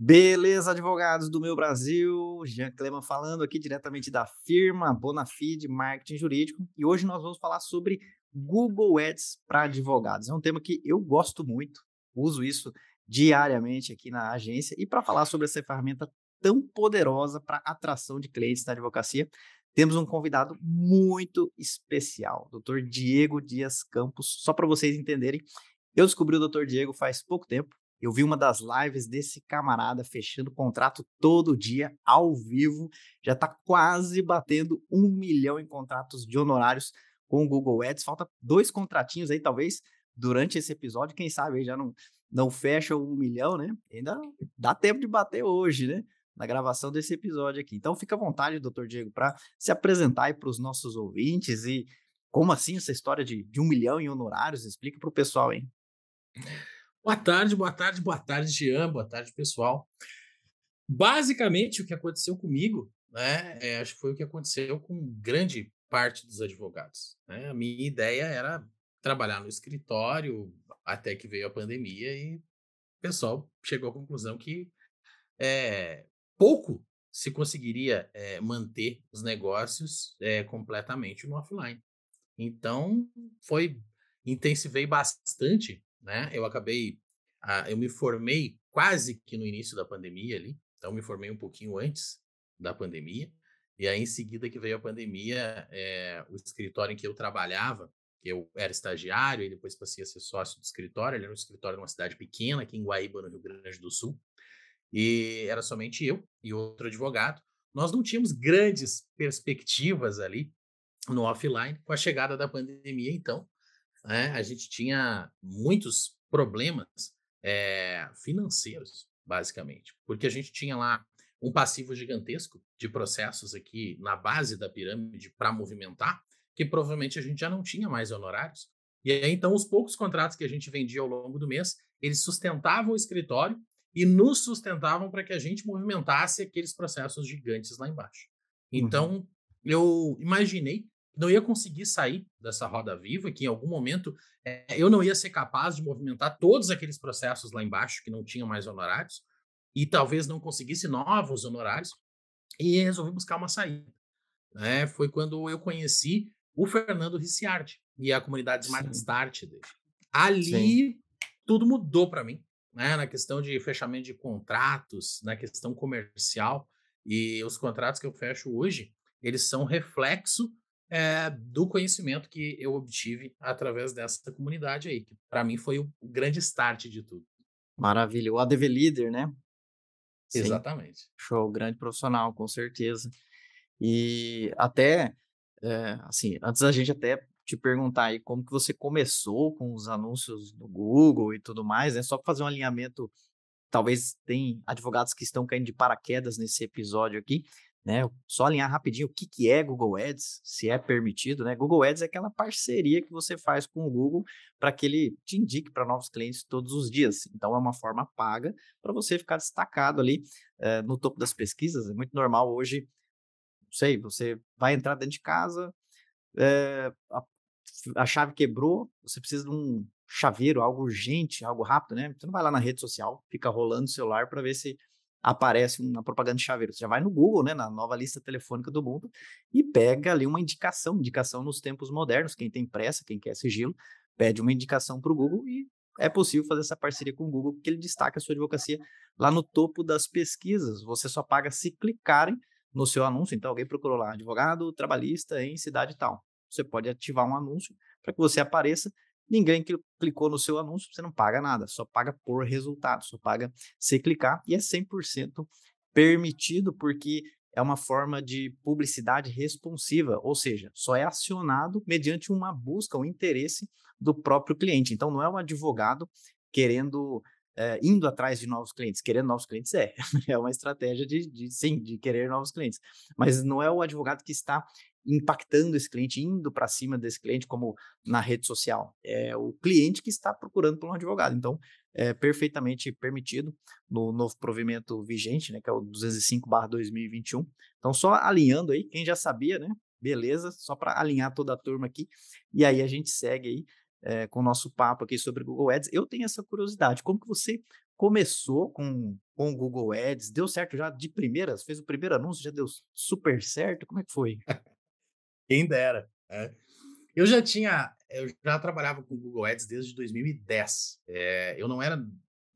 Beleza, advogados do meu Brasil, Jean Cleman falando aqui diretamente da firma Bonafide Marketing Jurídico e hoje nós vamos falar sobre Google Ads para advogados. É um tema que eu gosto muito, uso isso diariamente aqui na agência e para falar sobre essa ferramenta tão poderosa para atração de clientes na advocacia, temos um convidado muito especial, Dr. Diego Dias Campos. Só para vocês entenderem, eu descobri o Dr. Diego faz pouco tempo, eu vi uma das lives desse camarada fechando contrato todo dia, ao vivo. Já está quase batendo um milhão em contratos de honorários com o Google Ads. Falta dois contratinhos aí, talvez, durante esse episódio. Quem sabe aí já não, não fecha um milhão, né? Ainda dá tempo de bater hoje, né? Na gravação desse episódio aqui. Então, fica à vontade, doutor Diego, para se apresentar para os nossos ouvintes e como assim essa história de, de um milhão em honorários? Explica para o pessoal, hein? Boa tarde, boa tarde, boa tarde, Jean, boa tarde, pessoal. Basicamente, o que aconteceu comigo, né, é, acho que foi o que aconteceu com grande parte dos advogados. Né? A minha ideia era trabalhar no escritório até que veio a pandemia e o pessoal chegou à conclusão que é, pouco se conseguiria é, manter os negócios é, completamente no offline. Então, foi intensivei bastante né? Eu acabei, ah, eu me formei quase que no início da pandemia ali, então me formei um pouquinho antes da pandemia, e aí em seguida que veio a pandemia, é, o escritório em que eu trabalhava, que eu era estagiário e depois passei a ser sócio do escritório, ele era um escritório numa cidade pequena, aqui em Guaíba, no Rio Grande do Sul, e era somente eu e outro advogado. Nós não tínhamos grandes perspectivas ali no offline. Com a chegada da pandemia, então, né, a gente tinha muitos problemas é, financeiros, basicamente, porque a gente tinha lá um passivo gigantesco de processos aqui na base da pirâmide para movimentar, que provavelmente a gente já não tinha mais honorários. E aí, então, os poucos contratos que a gente vendia ao longo do mês, eles sustentavam o escritório e nos sustentavam para que a gente movimentasse aqueles processos gigantes lá embaixo. Uhum. Então, uhum. eu imaginei não ia conseguir sair dessa roda viva, que em algum momento é, eu não ia ser capaz de movimentar todos aqueles processos lá embaixo que não tinham mais honorários, e talvez não conseguisse novos honorários, e resolvi buscar uma saída. Né? Foi quando eu conheci o Fernando Ricciardi e a comunidade Smart Sim. Start dele. Ali Sim. tudo mudou para mim, né? na questão de fechamento de contratos, na questão comercial, e os contratos que eu fecho hoje, eles são reflexo é, do conhecimento que eu obtive através dessa comunidade aí, que para mim foi o, grande start de tudo. Maravilha. O ADV Leader, né? Sim. Exatamente. Show, grande profissional, com certeza. E até, é, assim, antes da gente até te perguntar aí como que você começou com os anúncios no Google e tudo mais, né? Só para fazer um alinhamento, talvez tem advogados que estão caindo de paraquedas nesse episódio aqui né? Só alinhar rapidinho o que, que é Google Ads, se é permitido, né? Google Ads é aquela parceria que você faz com o Google para que ele te indique para novos clientes todos os dias. Então é uma forma paga para você ficar destacado ali é, no topo das pesquisas. É muito normal hoje, não sei, você vai entrar dentro de casa, é, a, a chave quebrou, você precisa de um chaveiro, algo urgente, algo rápido, né? Você não vai lá na rede social, fica rolando o celular para ver se aparece uma propaganda de chaveiro. Você já vai no Google, né, na nova lista telefônica do mundo, e pega ali uma indicação, indicação nos tempos modernos. Quem tem pressa, quem quer sigilo, pede uma indicação para o Google e é possível fazer essa parceria com o Google, porque ele destaca a sua advocacia lá no topo das pesquisas. Você só paga se clicarem no seu anúncio. Então, alguém procurou lá, advogado trabalhista em cidade tal. Você pode ativar um anúncio para que você apareça Ninguém clicou no seu anúncio, você não paga nada, só paga por resultado, só paga se clicar e é 100% permitido porque é uma forma de publicidade responsiva, ou seja, só é acionado mediante uma busca, um interesse do próprio cliente. Então, não é um advogado querendo, é, indo atrás de novos clientes. Querendo novos clientes é, é uma estratégia de, de, sim, de querer novos clientes. Mas não é o advogado que está impactando esse cliente, indo para cima desse cliente, como na rede social. É o cliente que está procurando por um advogado. Então, é perfeitamente permitido no novo provimento vigente, né, que é o 205/2021. Então, só alinhando aí, quem já sabia, né? Beleza, só para alinhar toda a turma aqui. E aí a gente segue aí é, com o nosso papo aqui sobre Google Ads. Eu tenho essa curiosidade, como que você começou com, com o Google Ads, deu certo já de primeiras, fez o primeiro anúncio, já deu super certo, como é que foi? Quem dera. É. Eu já tinha, eu já trabalhava com Google Ads desde 2010. É, eu não era,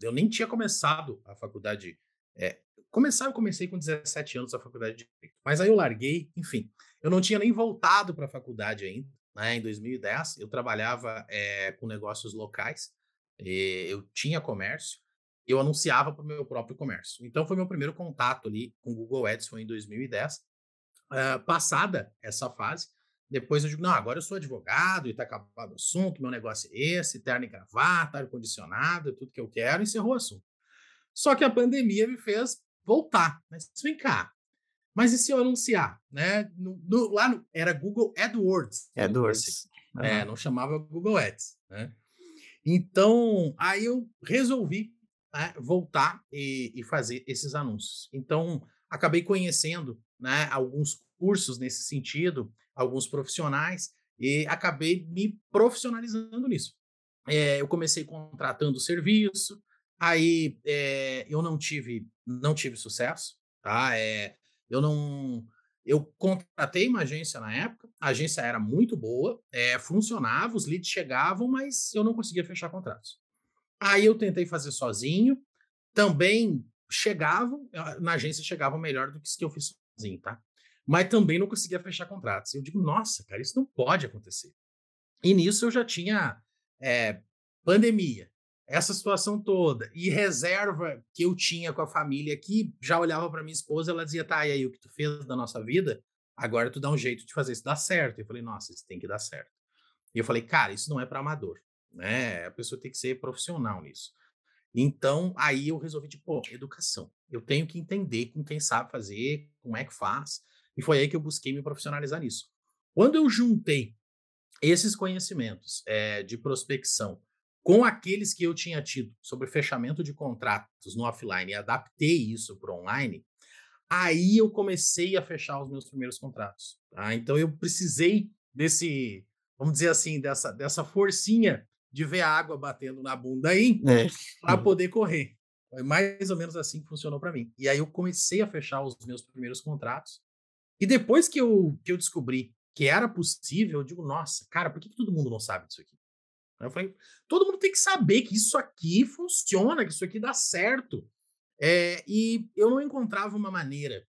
eu nem tinha começado a faculdade. É, começar, eu comecei com 17 anos a faculdade de Direito, mas aí eu larguei, enfim. Eu não tinha nem voltado para a faculdade ainda. Né? Em 2010, eu trabalhava é, com negócios locais, eu tinha comércio, eu anunciava para o meu próprio comércio. Então, foi meu primeiro contato ali com o Google Ads, foi em 2010. Uh, passada essa fase, depois eu digo, não, agora eu sou advogado e está acabado o assunto, meu negócio é esse, terno e gravata, ar-condicionado, tudo que eu quero, encerrou o assunto. Só que a pandemia me fez voltar. Mas vem cá, mas e se eu anunciar? Né? No, no, lá no, era Google AdWords. AdWords. Uhum. É, não chamava Google Ads. Né? Então, aí eu resolvi né, voltar e, e, fazer esses anúncios. Então, acabei conhecendo né, alguns cursos nesse sentido, alguns profissionais, e acabei me profissionalizando nisso. É, eu comecei contratando serviço, aí é, eu não tive, não tive sucesso, tá? É, eu não. Eu contratei uma agência na época, a agência era muito boa, é, funcionava, os leads chegavam, mas eu não conseguia fechar contratos. Aí eu tentei fazer sozinho, também chegavam, na agência chegavam melhor do que isso que eu fiz sozinho, tá? Mas também não conseguia fechar contratos. Eu digo, nossa, cara, isso não pode acontecer. E nisso eu já tinha é, pandemia, essa situação toda e reserva que eu tinha com a família que já olhava para minha esposa, ela dizia: "Tá, e aí o que tu fez da nossa vida? Agora tu dá um jeito de fazer isso dar certo". Eu falei: "Nossa, isso tem que dar certo". E eu falei: "Cara, isso não é para amador, né? A pessoa tem que ser profissional nisso". Então, aí eu resolvi tipo, educação. Eu tenho que entender com quem sabe fazer, como é que faz. E foi aí que eu busquei me profissionalizar nisso. Quando eu juntei esses conhecimentos é, de prospecção com aqueles que eu tinha tido sobre fechamento de contratos no offline e adaptei isso para online, aí eu comecei a fechar os meus primeiros contratos. Tá? Então eu precisei desse, vamos dizer assim, dessa, dessa forcinha de ver a água batendo na bunda aí é. para poder correr. Foi mais ou menos assim que funcionou para mim. E aí eu comecei a fechar os meus primeiros contratos. E depois que eu, que eu descobri que era possível, eu digo, nossa, cara, por que, que todo mundo não sabe disso aqui? Eu falei, todo mundo tem que saber que isso aqui funciona, que isso aqui dá certo. É, e eu não encontrava uma maneira.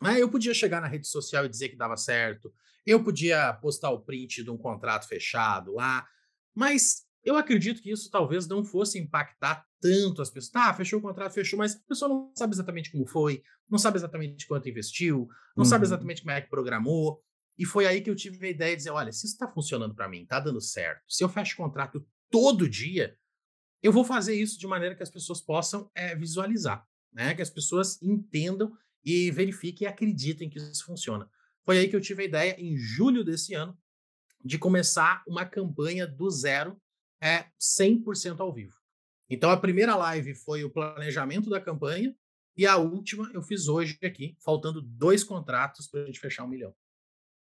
Ah, eu podia chegar na rede social e dizer que dava certo, eu podia postar o print de um contrato fechado lá, mas eu acredito que isso talvez não fosse impactar tanto as pessoas. Tá, fechou o contrato, fechou, mas a pessoa não sabe exatamente como foi, não sabe exatamente quanto investiu, não uhum. sabe exatamente como é que programou. E foi aí que eu tive a ideia de dizer: olha, se isso está funcionando para mim, está dando certo, se eu fecho contrato todo dia, eu vou fazer isso de maneira que as pessoas possam é, visualizar, né? que as pessoas entendam e verifiquem e acreditem que isso funciona. Foi aí que eu tive a ideia, em julho desse ano, de começar uma campanha do zero, é 100% ao vivo. Então, a primeira live foi o planejamento da campanha, e a última eu fiz hoje aqui, faltando dois contratos para a gente fechar um milhão.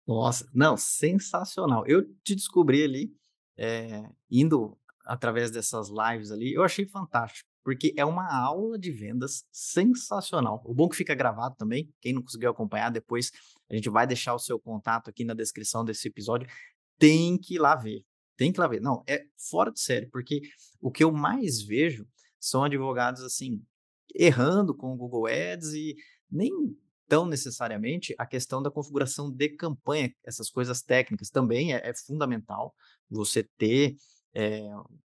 Nossa, não, sensacional. Eu te descobri ali, é, indo através dessas lives ali, eu achei fantástico, porque é uma aula de vendas sensacional. O bom que fica gravado também, quem não conseguiu acompanhar, depois a gente vai deixar o seu contato aqui na descrição desse episódio. Tem que ir lá ver, tem que ir lá ver. Não, é fora de série, porque o que eu mais vejo são advogados assim, errando com o Google Ads e nem tão necessariamente a questão da configuração de campanha, essas coisas técnicas também é, é fundamental você ter é,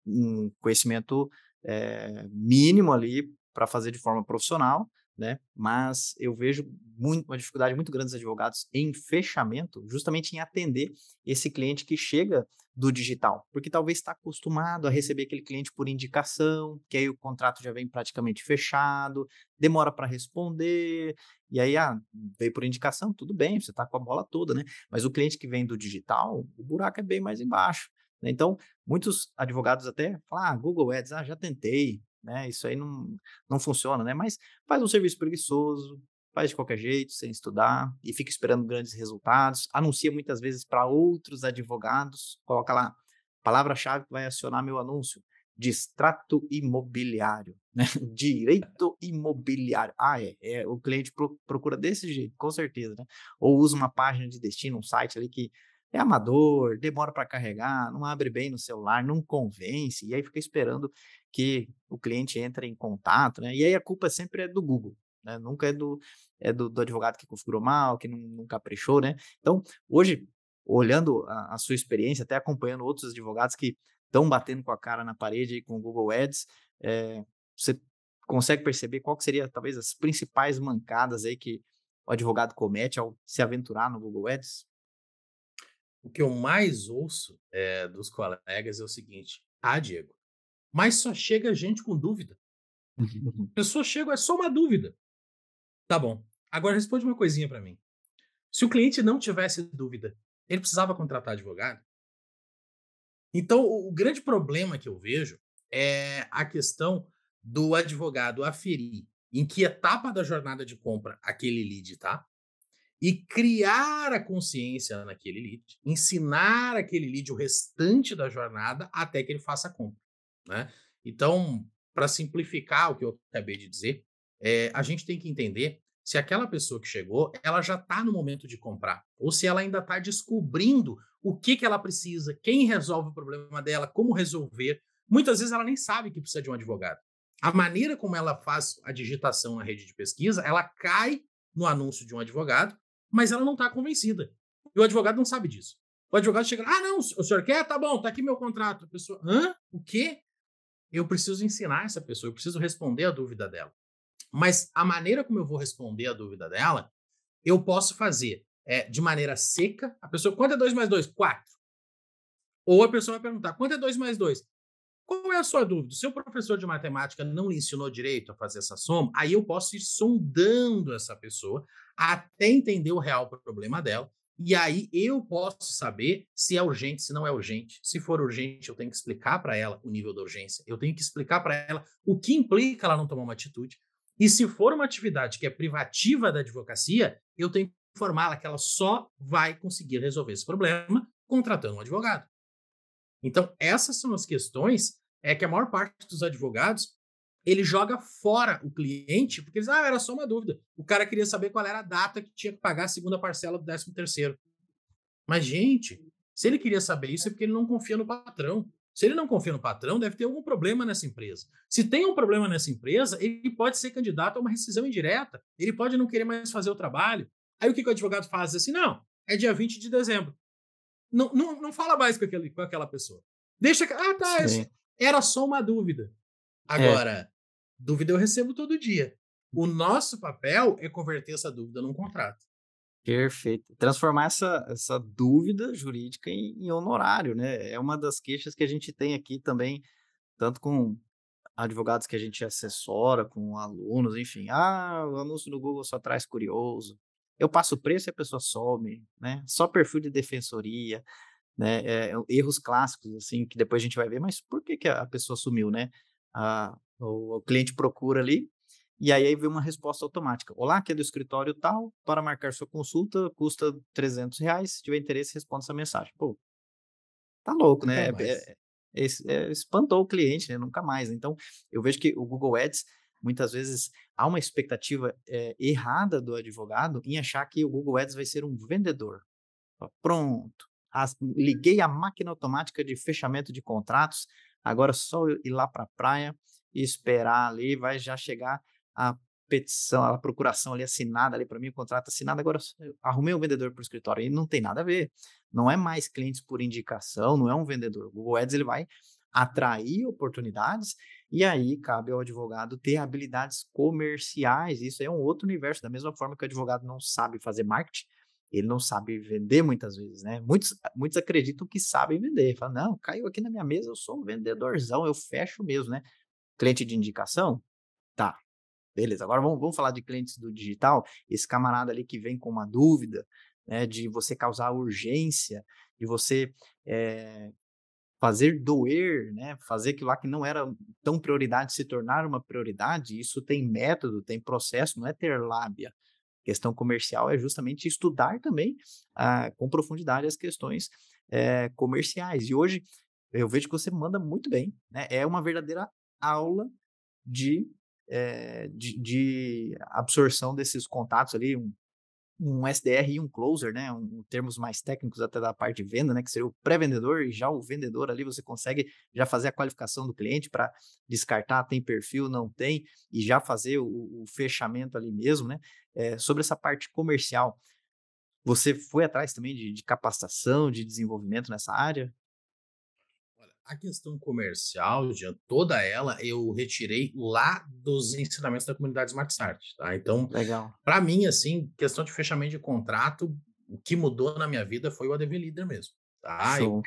um conhecimento é, mínimo ali para fazer de forma profissional, né? Mas eu vejo muito, uma dificuldade muito grande dos advogados em fechamento, justamente em atender esse cliente que chega do digital, porque talvez está acostumado a receber aquele cliente por indicação, que aí o contrato já vem praticamente fechado, demora para responder, e aí ah, veio por indicação, tudo bem, você está com a bola toda, né? Mas o cliente que vem do digital, o buraco é bem mais embaixo. Né? Então, muitos advogados até falam, ah, Google Ads, ah, já tentei, né? Isso aí não, não funciona, né? Mas faz um serviço preguiçoso, faz de qualquer jeito, sem estudar, e fica esperando grandes resultados, anuncia muitas vezes para outros advogados, coloca lá, palavra-chave que vai acionar meu anúncio, distrato imobiliário, né? Direito imobiliário. Ah, é, é o cliente pro, procura desse jeito, com certeza, né? Ou usa uma página de destino, um site ali que é amador, demora para carregar, não abre bem no celular, não convence, e aí fica esperando que o cliente entre em contato, né? E aí a culpa sempre é do Google, né? Nunca é do, é do, do advogado que configurou mal, que não, não caprichou, né? Então, hoje, olhando a, a sua experiência, até acompanhando outros advogados que estão batendo com a cara na parede aí com o Google Ads, é, você consegue perceber qual que seria talvez as principais mancadas aí que o advogado comete ao se aventurar no Google Ads? O que eu mais ouço é, dos colegas é o seguinte: ah, Diego, mas só chega gente com dúvida. A pessoa chega, é só uma dúvida. Tá bom. Agora responde uma coisinha para mim. Se o cliente não tivesse dúvida, ele precisava contratar advogado? Então, o, o grande problema que eu vejo é a questão do advogado aferir em que etapa da jornada de compra aquele lead tá e criar a consciência naquele lead, ensinar aquele lead o restante da jornada até que ele faça a compra. Né? Então, para simplificar o que eu acabei de dizer, é, a gente tem que entender se aquela pessoa que chegou, ela já está no momento de comprar, ou se ela ainda está descobrindo o que, que ela precisa, quem resolve o problema dela, como resolver. Muitas vezes ela nem sabe que precisa de um advogado. A maneira como ela faz a digitação na rede de pesquisa, ela cai no anúncio de um advogado, mas ela não está convencida. E o advogado não sabe disso. O advogado chega, ah, não, o senhor quer? Tá bom, tá aqui meu contrato. A pessoa, hã? O quê? Eu preciso ensinar essa pessoa, eu preciso responder a dúvida dela. Mas a maneira como eu vou responder a dúvida dela, eu posso fazer é, de maneira seca. A pessoa, quanto é 2 mais 2? 4. Ou a pessoa vai perguntar, quanto é 2 mais 2? Qual é a sua dúvida? Se o professor de matemática não lhe ensinou direito a fazer essa soma, aí eu posso ir sondando essa pessoa até entender o real problema dela. E aí eu posso saber se é urgente, se não é urgente. Se for urgente, eu tenho que explicar para ela o nível da urgência. Eu tenho que explicar para ela o que implica ela não tomar uma atitude. E se for uma atividade que é privativa da advocacia, eu tenho que informá-la que ela só vai conseguir resolver esse problema contratando um advogado. Então, essas são as questões é que a maior parte dos advogados ele joga fora o cliente, porque eles, ah, era só uma dúvida. O cara queria saber qual era a data que tinha que pagar a segunda parcela do 13 terceiro. Mas, gente, se ele queria saber isso é porque ele não confia no patrão. Se ele não confia no patrão, deve ter algum problema nessa empresa. Se tem um problema nessa empresa, ele pode ser candidato a uma rescisão indireta. Ele pode não querer mais fazer o trabalho. Aí o que, que o advogado faz? Assim, não, é dia 20 de dezembro. Não, não, não fala mais com, aquele, com aquela pessoa. Deixa. Ah, tá. Era só uma dúvida. É. Agora, é. Dúvida eu recebo todo dia. O nosso papel é converter essa dúvida num contrato. Perfeito. Transformar essa, essa dúvida jurídica em, em honorário, né? É uma das queixas que a gente tem aqui também, tanto com advogados que a gente assessora, com alunos, enfim. Ah, o anúncio no Google só traz curioso. Eu passo o preço e a pessoa some, né? Só perfil de defensoria, né? É, erros clássicos, assim, que depois a gente vai ver, mas por que, que a pessoa sumiu, né? Ah, o, o cliente procura ali, e aí, aí vem uma resposta automática. Olá, aqui é do escritório tal, para marcar sua consulta, custa 300 reais. Se tiver interesse, responda essa mensagem. Pô, tá louco, né? É, é, é, espantou o cliente, né? Nunca mais. Então, eu vejo que o Google Ads, muitas vezes, há uma expectativa é, errada do advogado em achar que o Google Ads vai ser um vendedor. Pronto. As, liguei a máquina automática de fechamento de contratos, agora só ir lá para a praia e esperar ali, vai já chegar a petição, a procuração ali assinada ali para mim, o contrato assinado, agora arrumei um vendedor para o escritório e não tem nada a ver. Não é mais clientes por indicação, não é um vendedor. O Google Ads ele vai atrair oportunidades e aí cabe ao advogado ter habilidades comerciais. Isso é um outro universo, da mesma forma que o advogado não sabe fazer marketing, ele não sabe vender muitas vezes, né? Muitos, muitos acreditam que sabem vender. Falam, não, caiu aqui na minha mesa, eu sou um vendedorzão, eu fecho mesmo, né? Cliente de indicação? Tá, Beleza, agora vamos, vamos falar de clientes do digital. Esse camarada ali que vem com uma dúvida, né, de você causar urgência, de você é, fazer doer, né, fazer aquilo lá que não era tão prioridade se tornar uma prioridade, isso tem método, tem processo, não é ter lábia. questão comercial é justamente estudar também ah, com profundidade as questões é, comerciais. E hoje eu vejo que você manda muito bem, né? É uma verdadeira aula de, é, de, de, absorção desses contatos ali, um, um SDR e um closer, né? Um, termos mais técnicos até da parte de venda, né? Que seria o pré-vendedor e já o vendedor ali, você consegue já fazer a qualificação do cliente para descartar, tem perfil, não tem, e já fazer o, o fechamento ali mesmo, né? É, sobre essa parte comercial, você foi atrás também de, de capacitação, de desenvolvimento nessa área? A questão comercial, Jean, toda ela eu retirei lá dos ensinamentos da comunidade Smart Start, tá? Então, para mim, assim, questão de fechamento de contrato, o que mudou na minha vida foi o ADV Leader mesmo, tá? Eu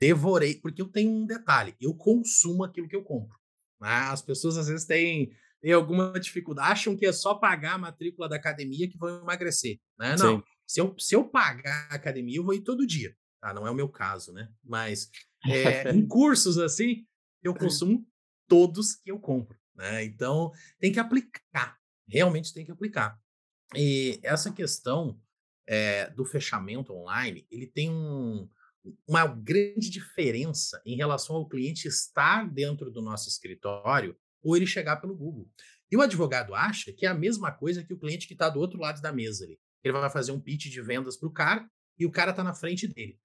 devorei, porque eu tenho um detalhe, eu consumo aquilo que eu compro. Né? As pessoas às vezes têm, têm alguma dificuldade, acham que é só pagar a matrícula da academia que vão emagrecer, né? Não, se eu, se eu pagar a academia, eu vou ir todo dia, tá? Não é o meu caso, né? Mas é, em cursos assim, eu consumo todos que eu compro. Né? Então, tem que aplicar. Realmente tem que aplicar. E essa questão é, do fechamento online, ele tem um, uma grande diferença em relação ao cliente estar dentro do nosso escritório ou ele chegar pelo Google. E o advogado acha que é a mesma coisa que o cliente que está do outro lado da mesa ali. Ele vai fazer um pitch de vendas para o cara e o cara está na frente dele.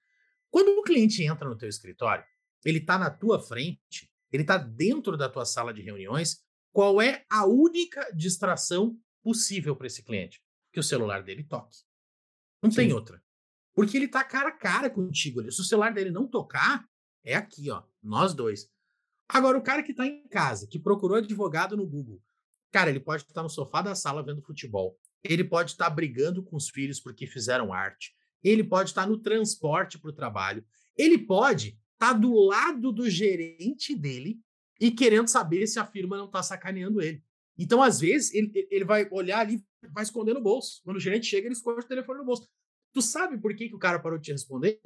Quando o cliente entra no teu escritório, ele está na tua frente, ele está dentro da tua sala de reuniões, qual é a única distração possível para esse cliente? Que o celular dele toque. Não Sim. tem outra. Porque ele está cara a cara contigo ali. Se o celular dele não tocar, é aqui, ó, nós dois. Agora, o cara que está em casa, que procurou advogado no Google, cara, ele pode estar tá no sofá da sala vendo futebol. Ele pode estar tá brigando com os filhos porque fizeram arte ele pode estar no transporte para o trabalho, ele pode estar do lado do gerente dele e querendo saber se a firma não está sacaneando ele. Então, às vezes, ele, ele vai olhar ali, vai esconder no bolso. Quando o gerente chega, ele esconde o telefone no bolso. Tu sabe por que, que o cara parou de te responder?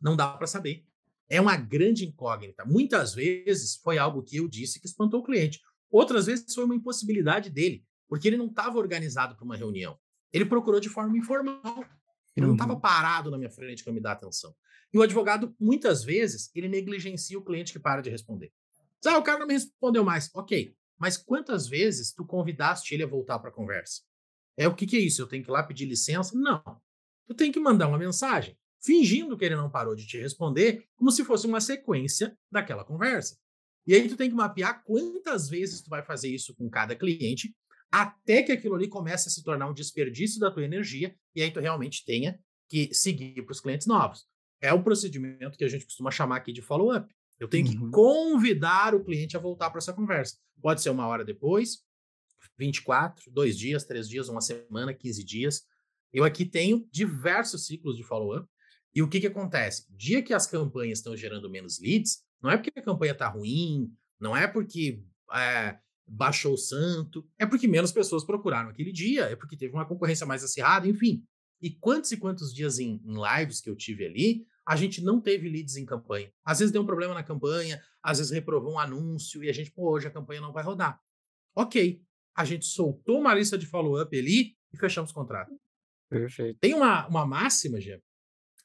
Não dá para saber. É uma grande incógnita. Muitas vezes foi algo que eu disse que espantou o cliente. Outras vezes foi uma impossibilidade dele, porque ele não estava organizado para uma reunião. Ele procurou de forma informal. Ele uhum. não estava parado na minha frente para me dar atenção. E o advogado, muitas vezes, ele negligencia o cliente que para de responder. Ah, o cara não me respondeu mais. Ok, mas quantas vezes tu convidaste ele a voltar para a conversa? É o que, que é isso? Eu tenho que ir lá pedir licença? Não. Tu tem que mandar uma mensagem, fingindo que ele não parou de te responder, como se fosse uma sequência daquela conversa. E aí tu tem que mapear quantas vezes tu vai fazer isso com cada cliente até que aquilo ali comece a se tornar um desperdício da tua energia e aí tu realmente tenha que seguir para os clientes novos. É o procedimento que a gente costuma chamar aqui de follow-up. Eu tenho uhum. que convidar o cliente a voltar para essa conversa. Pode ser uma hora depois, 24, dois dias, três dias, uma semana, 15 dias. Eu aqui tenho diversos ciclos de follow-up. E o que, que acontece? Dia que as campanhas estão gerando menos leads, não é porque a campanha está ruim, não é porque é, baixou o santo, é porque menos pessoas procuraram aquele dia, é porque teve uma concorrência mais acirrada, enfim. E quantos e quantos dias em, em, lives que eu tive ali, a gente não teve leads em campanha. Às vezes deu um problema na campanha, às vezes reprovou um anúncio e a gente, pô, hoje a campanha não vai rodar. Ok, a gente soltou uma lista de follow-up ali e fechamos o contrato. Perfeito. Tem uma, uma máxima, Gê,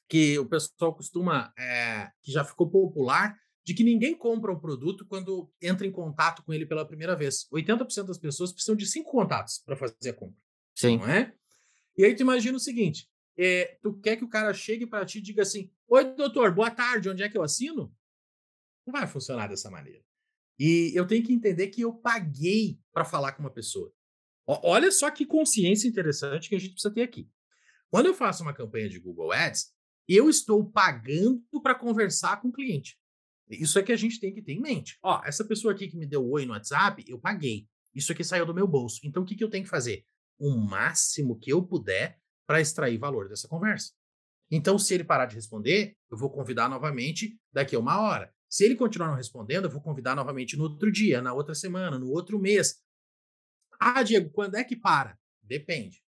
que o pessoal costuma, é, que já ficou popular, de que ninguém compra um produto quando entra em contato com ele pela primeira vez. 80% das pessoas precisam de cinco contatos para fazer a compra. Sim. Não é? E aí tu imagina o seguinte: é, tu quer que o cara chegue para ti e diga assim: Oi, doutor, boa tarde, onde é que eu assino? Não vai funcionar dessa maneira. E eu tenho que entender que eu paguei para falar com uma pessoa. Olha só que consciência interessante que a gente precisa ter aqui. Quando eu faço uma campanha de Google Ads, eu estou pagando para conversar com o cliente. Isso é que a gente tem que ter em mente. Ó, essa pessoa aqui que me deu oi no WhatsApp, eu paguei. Isso aqui saiu do meu bolso. Então, o que, que eu tenho que fazer? O máximo que eu puder para extrair valor dessa conversa. Então, se ele parar de responder, eu vou convidar novamente daqui a uma hora. Se ele continuar não respondendo, eu vou convidar novamente no outro dia, na outra semana, no outro mês. Ah, Diego, quando é que para? Depende.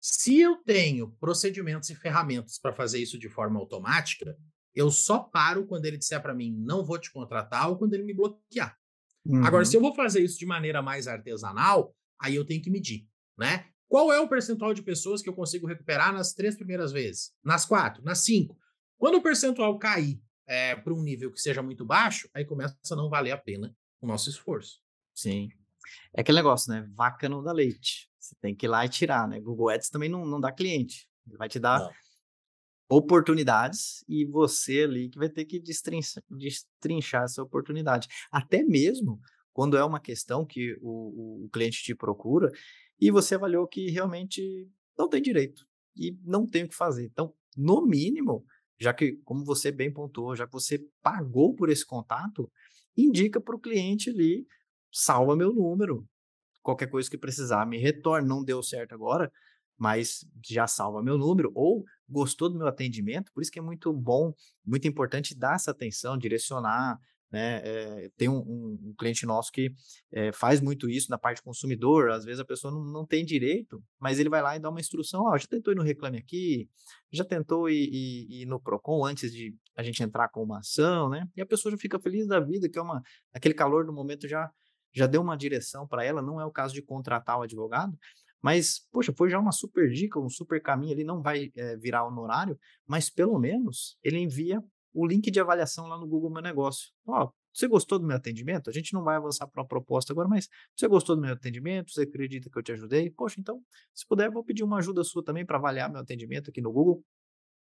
Se eu tenho procedimentos e ferramentas para fazer isso de forma automática, eu só paro quando ele disser para mim não vou te contratar ou quando ele me bloquear. Uhum. Agora, se eu vou fazer isso de maneira mais artesanal, aí eu tenho que medir, né? Qual é o percentual de pessoas que eu consigo recuperar nas três primeiras vezes? Nas quatro? Nas cinco? Quando o percentual cair é, para um nível que seja muito baixo, aí começa a não valer a pena o nosso esforço. Sim. É aquele negócio, né? Vaca não dá leite. Você tem que ir lá e tirar, né? Google Ads também não, não dá cliente. Ele vai te dar não. Oportunidades e você ali que vai ter que destrinchar, destrinchar essa oportunidade. Até mesmo quando é uma questão que o, o cliente te procura e você avaliou que realmente não tem direito e não tem o que fazer. Então, no mínimo, já que, como você bem pontuou, já que você pagou por esse contato, indica para o cliente ali, salva meu número, qualquer coisa que precisar, me retorne, não deu certo agora, mas já salva meu número, ou gostou do meu atendimento, por isso que é muito bom, muito importante dar essa atenção, direcionar, né? É, tem um, um, um, cliente nosso que é, faz muito isso na parte consumidor. Às vezes a pessoa não, não tem direito, mas ele vai lá e dá uma instrução. Ó, oh, já tentou ir no Reclame Aqui, já tentou ir, ir, ir, no Procon antes de a gente entrar com uma ação, né? E a pessoa já fica feliz da vida, que é uma aquele calor do momento já já deu uma direção para ela. Não é o caso de contratar o advogado, mas, poxa, foi já uma super dica, um super caminho. Ele não vai é, virar honorário, mas pelo menos ele envia o link de avaliação lá no Google Meu Negócio. Ó, você gostou do meu atendimento? A gente não vai avançar para uma proposta agora, mas você gostou do meu atendimento? Você acredita que eu te ajudei? Poxa, então, se puder, vou pedir uma ajuda sua também para avaliar meu atendimento aqui no Google.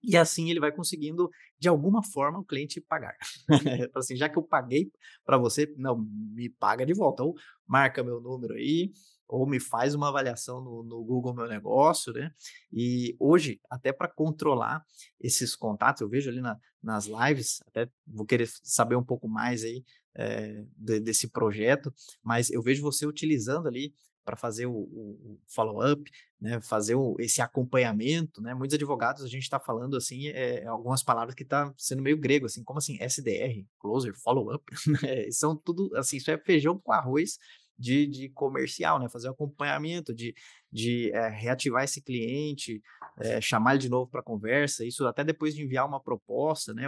E assim ele vai conseguindo, de alguma forma, o cliente pagar. assim, já que eu paguei para você, não, me paga de volta. Ou marca meu número aí, ou me faz uma avaliação no, no Google Meu Negócio, né? E hoje, até para controlar esses contatos, eu vejo ali na, nas lives, até vou querer saber um pouco mais aí é, de, desse projeto, mas eu vejo você utilizando ali para fazer o, o follow-up, né, fazer o, esse acompanhamento, né, muitos advogados a gente está falando assim, é, algumas palavras que está sendo meio grego, assim, como assim, SDR, closer, follow-up, né, são tudo, assim, isso é feijão com arroz, de, de comercial, né? Fazer o acompanhamento, de, de é, reativar esse cliente, é, chamar ele de novo para conversa, isso até depois de enviar uma proposta, né?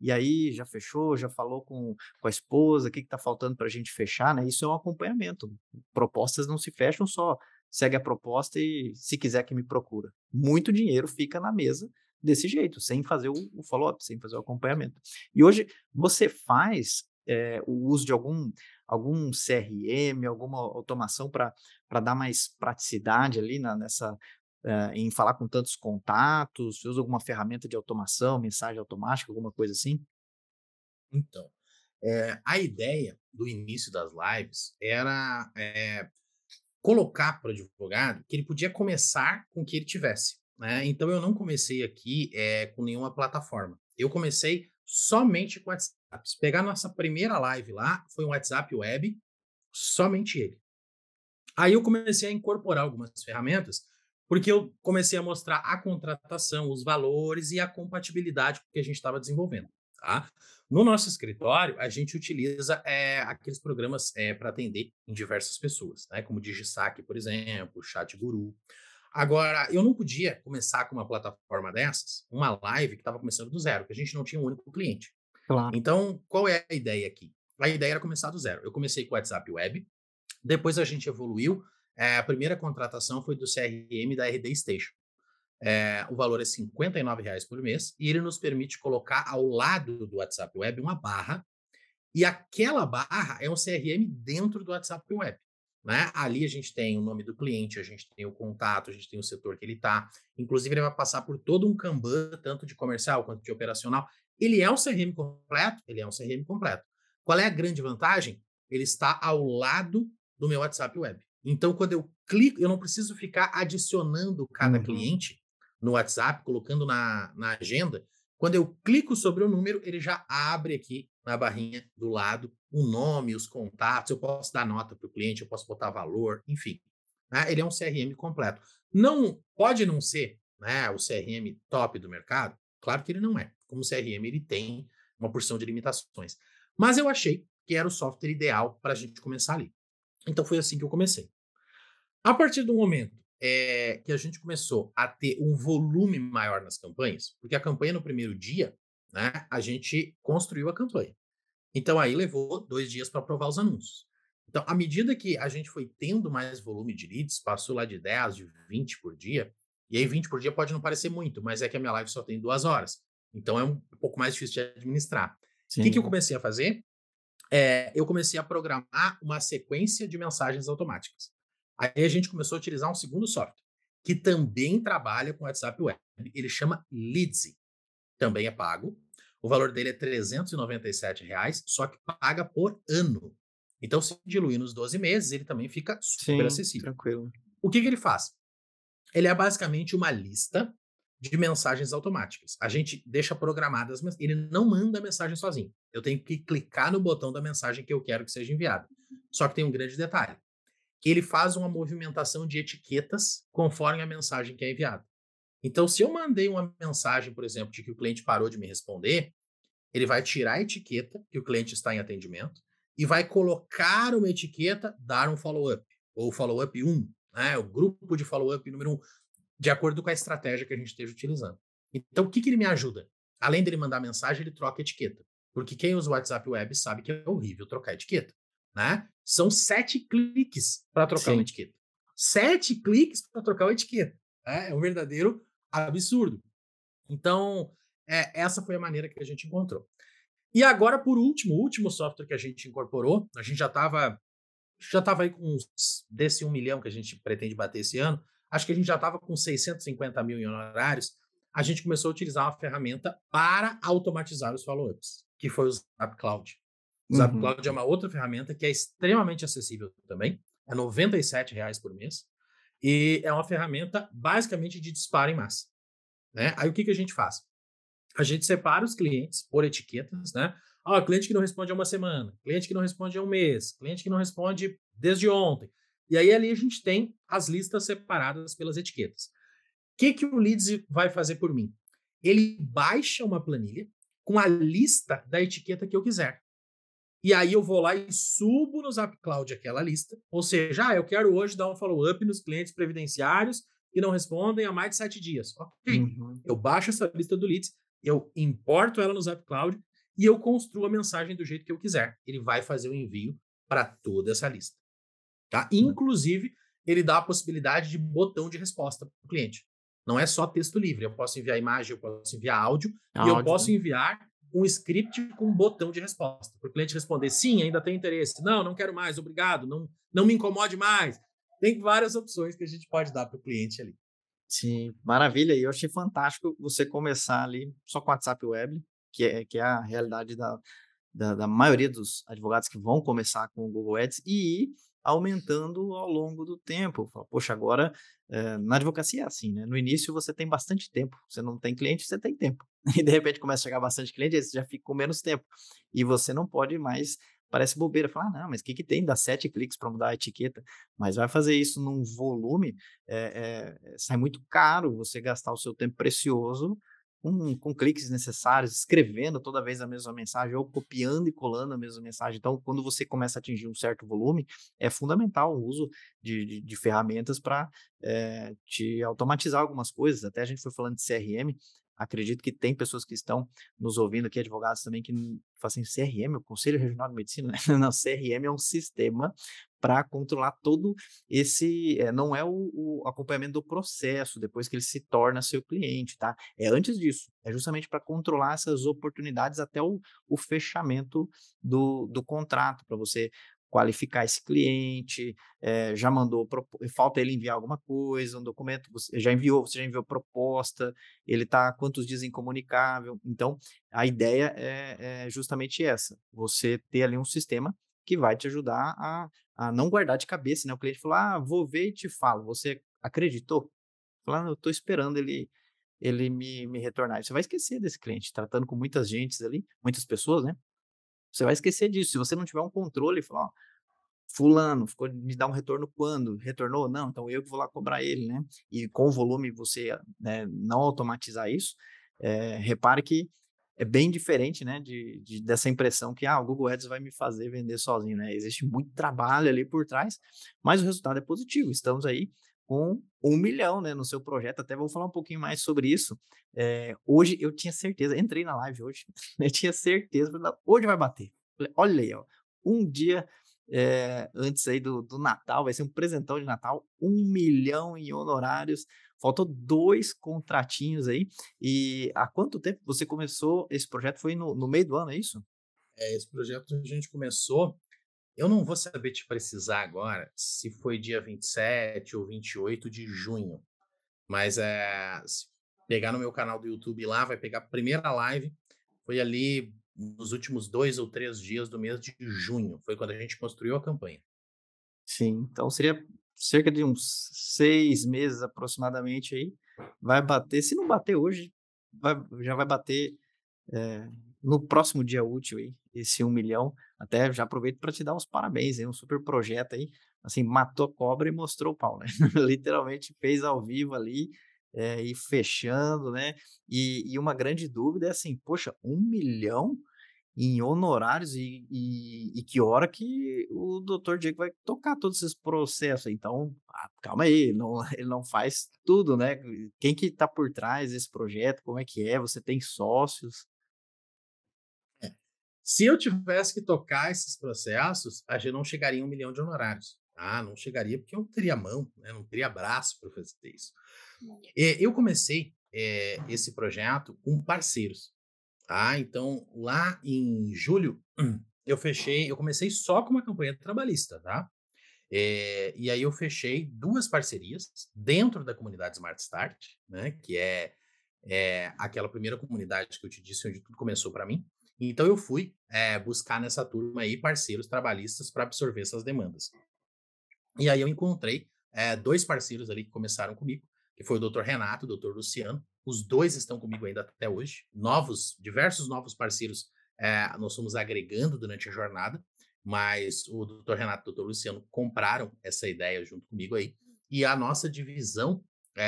E aí, já fechou, já falou com, com a esposa, o que está faltando para a gente fechar, né? Isso é um acompanhamento. Propostas não se fecham só. Segue a proposta e, se quiser, que me procura. Muito dinheiro fica na mesa desse jeito, sem fazer o, o follow-up, sem fazer o acompanhamento. E hoje, você faz é, o uso de algum algum CRM, alguma automação para dar mais praticidade ali na, nessa uh, em falar com tantos contatos? Você usa alguma ferramenta de automação, mensagem automática, alguma coisa assim? Então, é, a ideia do início das lives era é, colocar para o advogado que ele podia começar com o que ele tivesse. Né? Então, eu não comecei aqui é, com nenhuma plataforma. Eu comecei somente com WhatsApp. Se pegar nossa primeira live lá, foi um WhatsApp web, somente ele. Aí eu comecei a incorporar algumas ferramentas, porque eu comecei a mostrar a contratação, os valores e a compatibilidade que a gente estava desenvolvendo. Tá? No nosso escritório, a gente utiliza é, aqueles programas é, para atender em diversas pessoas, né? como Digisac, por exemplo, Chat Guru. Agora, eu não podia começar com uma plataforma dessas, uma live que estava começando do zero, que a gente não tinha um único cliente. Claro. Então, qual é a ideia aqui? A ideia era começar do zero. Eu comecei com o WhatsApp Web, depois a gente evoluiu. É, a primeira contratação foi do CRM da RD Station. É, o valor é R$ reais por mês e ele nos permite colocar ao lado do WhatsApp Web uma barra e aquela barra é um CRM dentro do WhatsApp Web. Né? Ali a gente tem o nome do cliente, a gente tem o contato, a gente tem o setor que ele está. Inclusive, ele vai passar por todo um Kanban, tanto de comercial quanto de operacional. Ele é um CRM completo? Ele é um CRM completo. Qual é a grande vantagem? Ele está ao lado do meu WhatsApp Web. Então, quando eu clico, eu não preciso ficar adicionando cada uhum. cliente no WhatsApp, colocando na, na agenda. Quando eu clico sobre o número, ele já abre aqui na barrinha do lado o nome, os contatos. Eu posso dar nota para o cliente, eu posso botar valor, enfim. Né? Ele é um CRM completo. Não pode não ser né, o CRM top do mercado? Claro que ele não é. Como CRM, ele tem uma porção de limitações. Mas eu achei que era o software ideal para a gente começar ali. Então foi assim que eu comecei. A partir do momento é, que a gente começou a ter um volume maior nas campanhas, porque a campanha no primeiro dia, né, a gente construiu a campanha. Então aí levou dois dias para aprovar os anúncios. Então, à medida que a gente foi tendo mais volume de leads, passou lá de 10, de 20 por dia, e aí 20 por dia pode não parecer muito, mas é que a minha live só tem duas horas. Então é um pouco mais difícil de administrar. O que, que eu comecei a fazer? É, eu comecei a programar uma sequência de mensagens automáticas. Aí a gente começou a utilizar um segundo software, que também trabalha com WhatsApp Web. Ele chama Leadsy. Também é pago. O valor dele é 397 reais, só que paga por ano. Então, se diluir nos 12 meses, ele também fica super Sim, acessível. tranquilo. O que, que ele faz? Ele é basicamente uma lista de mensagens automáticas. A gente deixa programadas, ele não manda a mensagem sozinho. Eu tenho que clicar no botão da mensagem que eu quero que seja enviada. Só que tem um grande detalhe. Ele faz uma movimentação de etiquetas conforme a mensagem que é enviada. Então, se eu mandei uma mensagem, por exemplo, de que o cliente parou de me responder, ele vai tirar a etiqueta que o cliente está em atendimento e vai colocar uma etiqueta, dar um follow-up, ou follow-up 1, né? o grupo de follow-up número 1, de acordo com a estratégia que a gente esteja utilizando. Então, o que, que ele me ajuda? Além dele mandar mensagem, ele troca etiqueta. Porque quem usa o WhatsApp Web sabe que é horrível trocar etiqueta. Né? São sete cliques para trocar Sim. uma etiqueta. Sete cliques para trocar uma etiqueta. Né? É um verdadeiro absurdo. Então, é, essa foi a maneira que a gente encontrou. E agora, por último, o último software que a gente incorporou, a gente já estava já estava aí com uns, desse um milhão que a gente pretende bater esse ano, acho que a gente já estava com 650 mil em honorários, a gente começou a utilizar uma ferramenta para automatizar os follow-ups, que foi o Zap Cloud. O Zap uhum. Cloud é uma outra ferramenta que é extremamente acessível também, é R$ reais por mês, e é uma ferramenta basicamente de disparo em massa. Né? Aí o que, que a gente faz? A gente separa os clientes por etiquetas, né? Ah, cliente que não responde há uma semana, cliente que não responde há um mês, cliente que não responde desde ontem. E aí ali a gente tem as listas separadas pelas etiquetas. O que, que o Leads vai fazer por mim? Ele baixa uma planilha com a lista da etiqueta que eu quiser. E aí eu vou lá e subo no Cloud aquela lista. Ou seja, ah, eu quero hoje dar um follow-up nos clientes previdenciários que não respondem há mais de sete dias. Ok. Uhum. Eu baixo essa lista do Leads, eu importo ela no Cloud e eu construo a mensagem do jeito que eu quiser. Ele vai fazer o envio para toda essa lista. Tá? Inclusive, ele dá a possibilidade de botão de resposta para o cliente. Não é só texto livre. Eu posso enviar imagem, eu posso enviar áudio, áudio e eu posso enviar um script com um botão de resposta. Para o cliente responder sim, ainda tem interesse. Não, não quero mais, obrigado, não, não me incomode mais. Tem várias opções que a gente pode dar para o cliente ali. Sim, maravilha. E eu achei fantástico você começar ali só com WhatsApp Web, que é, que é a realidade da, da, da maioria dos advogados que vão começar com o Google Ads e ir aumentando ao longo do tempo. Poxa, agora é, na advocacia é assim, né? No início você tem bastante tempo, você não tem cliente, você tem tempo. E de repente começa a chegar bastante cliente, aí você já fica com menos tempo. E você não pode mais, parece bobeira, falar, ah, não, mas o que, que tem? Dá sete cliques para mudar a etiqueta. Mas vai fazer isso num volume, é, é, sai muito caro você gastar o seu tempo precioso com, com cliques necessários, escrevendo toda vez a mesma mensagem ou copiando e colando a mesma mensagem. Então, quando você começa a atingir um certo volume, é fundamental o uso de, de, de ferramentas para é, te automatizar algumas coisas. Até a gente foi falando de CRM, acredito que tem pessoas que estão nos ouvindo aqui, advogados também, que fazem CRM, o Conselho Regional de Medicina, né? Não, CRM é um sistema para controlar todo esse. É, não é o, o, acompanhamento do processo depois que ele se torna seu cliente, tá? É antes disso. É justamente para controlar essas oportunidades até o, o fechamento do, do contrato, para você qualificar esse cliente, é, já mandou, falta ele enviar alguma coisa, um documento, você já enviou, você já enviou proposta, ele está quantos dias incomunicável. Então, a ideia é, é, justamente essa: você ter ali um sistema que vai te ajudar a, a não guardar de cabeça, né? O cliente falou, ah, vou ver e te falo. Você acreditou? Falar, ah, eu estou esperando ele ele me, me retornar. Você vai esquecer desse cliente, tratando com muitas gentes ali, muitas pessoas, né? Você vai esquecer disso. Se você não tiver um controle, falar, ó, fulano, ficou me dar um retorno quando? Retornou? Não, então eu que vou lá cobrar ele, né? E com o volume você né, não automatizar isso, é, repare que é bem diferente, né, de, de, dessa impressão que, ah, o Google Ads vai me fazer vender sozinho, né? Existe muito trabalho ali por trás, mas o resultado é positivo. Estamos aí com um milhão, né, no seu projeto. Até vou falar um pouquinho mais sobre isso. É, hoje eu tinha certeza, entrei na live hoje, eu tinha certeza, hoje vai bater. Olha aí, ó, um dia é, antes aí do, do Natal, vai ser um presentão de Natal, um milhão em honorários. Faltou dois contratinhos aí. E há quanto tempo você começou esse projeto? Foi no, no meio do ano, é isso? é, esse projeto a gente começou. Eu não vou saber te precisar agora se foi dia 27 ou 28 de junho, mas é, pegar no meu canal do YouTube lá, vai pegar a primeira live. Foi ali nos últimos dois ou três dias do mês de junho. Foi quando a gente construiu a campanha. Sim, então seria cerca de uns seis meses aproximadamente aí. Vai bater, se não bater hoje, vai, já vai bater é, no próximo dia útil aí, esse um milhão. Até já aproveito para te dar os parabéns, aí, um super projeto aí. Assim, matou a cobra e mostrou o pau, né? Literalmente fez ao vivo ali é, e fechando, né? E, e uma grande dúvida é assim, poxa, um milhão em honorários e, e, e, que hora que o doutor Diego vai tocar todos esses processos. Então, ah, calma aí, não, ele não faz tudo, né? Quem que está por trás desse projeto? Como é que é? Você tem sócios? É. Se eu tivesse que tocar esses processos, a gente não chegaria a um milhão de honorários. Ah, não chegaria porque eu não teria mão, né? não teria braço para fazer isso. eu comecei é, esse projeto com parceiros. Tá? Então, lá em julho, eu fechei, eu comecei só com uma campanha trabalhista, tá? É, e aí eu fechei duas parcerias dentro da comunidade Smart Start, né? Que é, é aquela primeira comunidade que eu te disse onde tudo começou para mim. Então eu fui é, buscar nessa turma aí parceiros trabalhistas para absorver essas demandas. E aí eu encontrei é, dois parceiros ali que começaram comigo, que foi o Dr. Renato, o Dr. Luciano, os dois estão comigo ainda até hoje. Novos, diversos novos parceiros é, nós fomos agregando durante a jornada, mas o Dr. Renato e o Dr. Luciano compraram essa ideia junto comigo aí. E a nossa divisão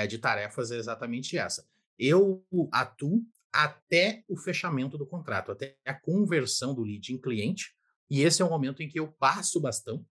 de tarefas é exatamente essa. Eu atuo até o fechamento do contrato, até a conversão do lead em cliente, e esse é o momento em que eu passo o bastão,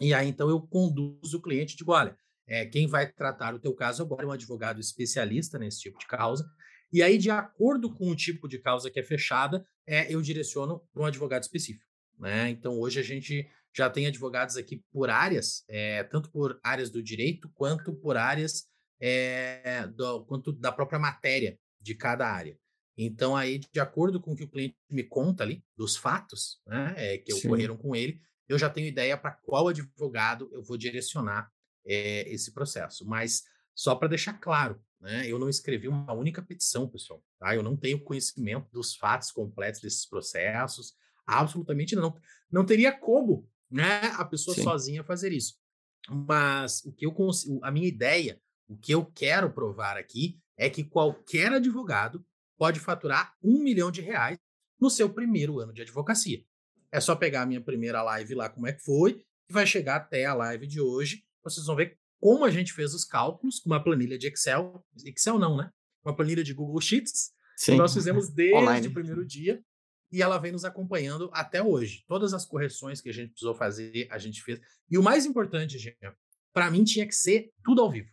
e aí então eu conduzo o cliente e digo, olha, é, quem vai tratar o teu caso agora é um advogado especialista nesse tipo de causa. E aí, de acordo com o tipo de causa que é fechada, é, eu direciono para um advogado específico. Né? Então, hoje a gente já tem advogados aqui por áreas, é, tanto por áreas do direito quanto por áreas é, do, quanto da própria matéria de cada área. Então, aí, de acordo com o que o cliente me conta ali, dos fatos né, é, que Sim. ocorreram com ele, eu já tenho ideia para qual advogado eu vou direcionar é, esse processo. Mas só para deixar claro, né, eu não escrevi uma única petição, pessoal. Tá? Eu não tenho conhecimento dos fatos completos desses processos, absolutamente não. Não teria como né, a pessoa Sim. sozinha fazer isso. Mas o que eu consigo, a minha ideia, o que eu quero provar aqui é que qualquer advogado pode faturar um milhão de reais no seu primeiro ano de advocacia. É só pegar a minha primeira live lá, como é que foi, e vai chegar até a live de hoje vocês vão ver como a gente fez os cálculos com uma planilha de Excel. Excel não, né? Uma planilha de Google Sheets. Sim. Nós fizemos desde Online. o primeiro dia e ela vem nos acompanhando até hoje. Todas as correções que a gente precisou fazer, a gente fez. E o mais importante, gente, para mim tinha que ser tudo ao vivo.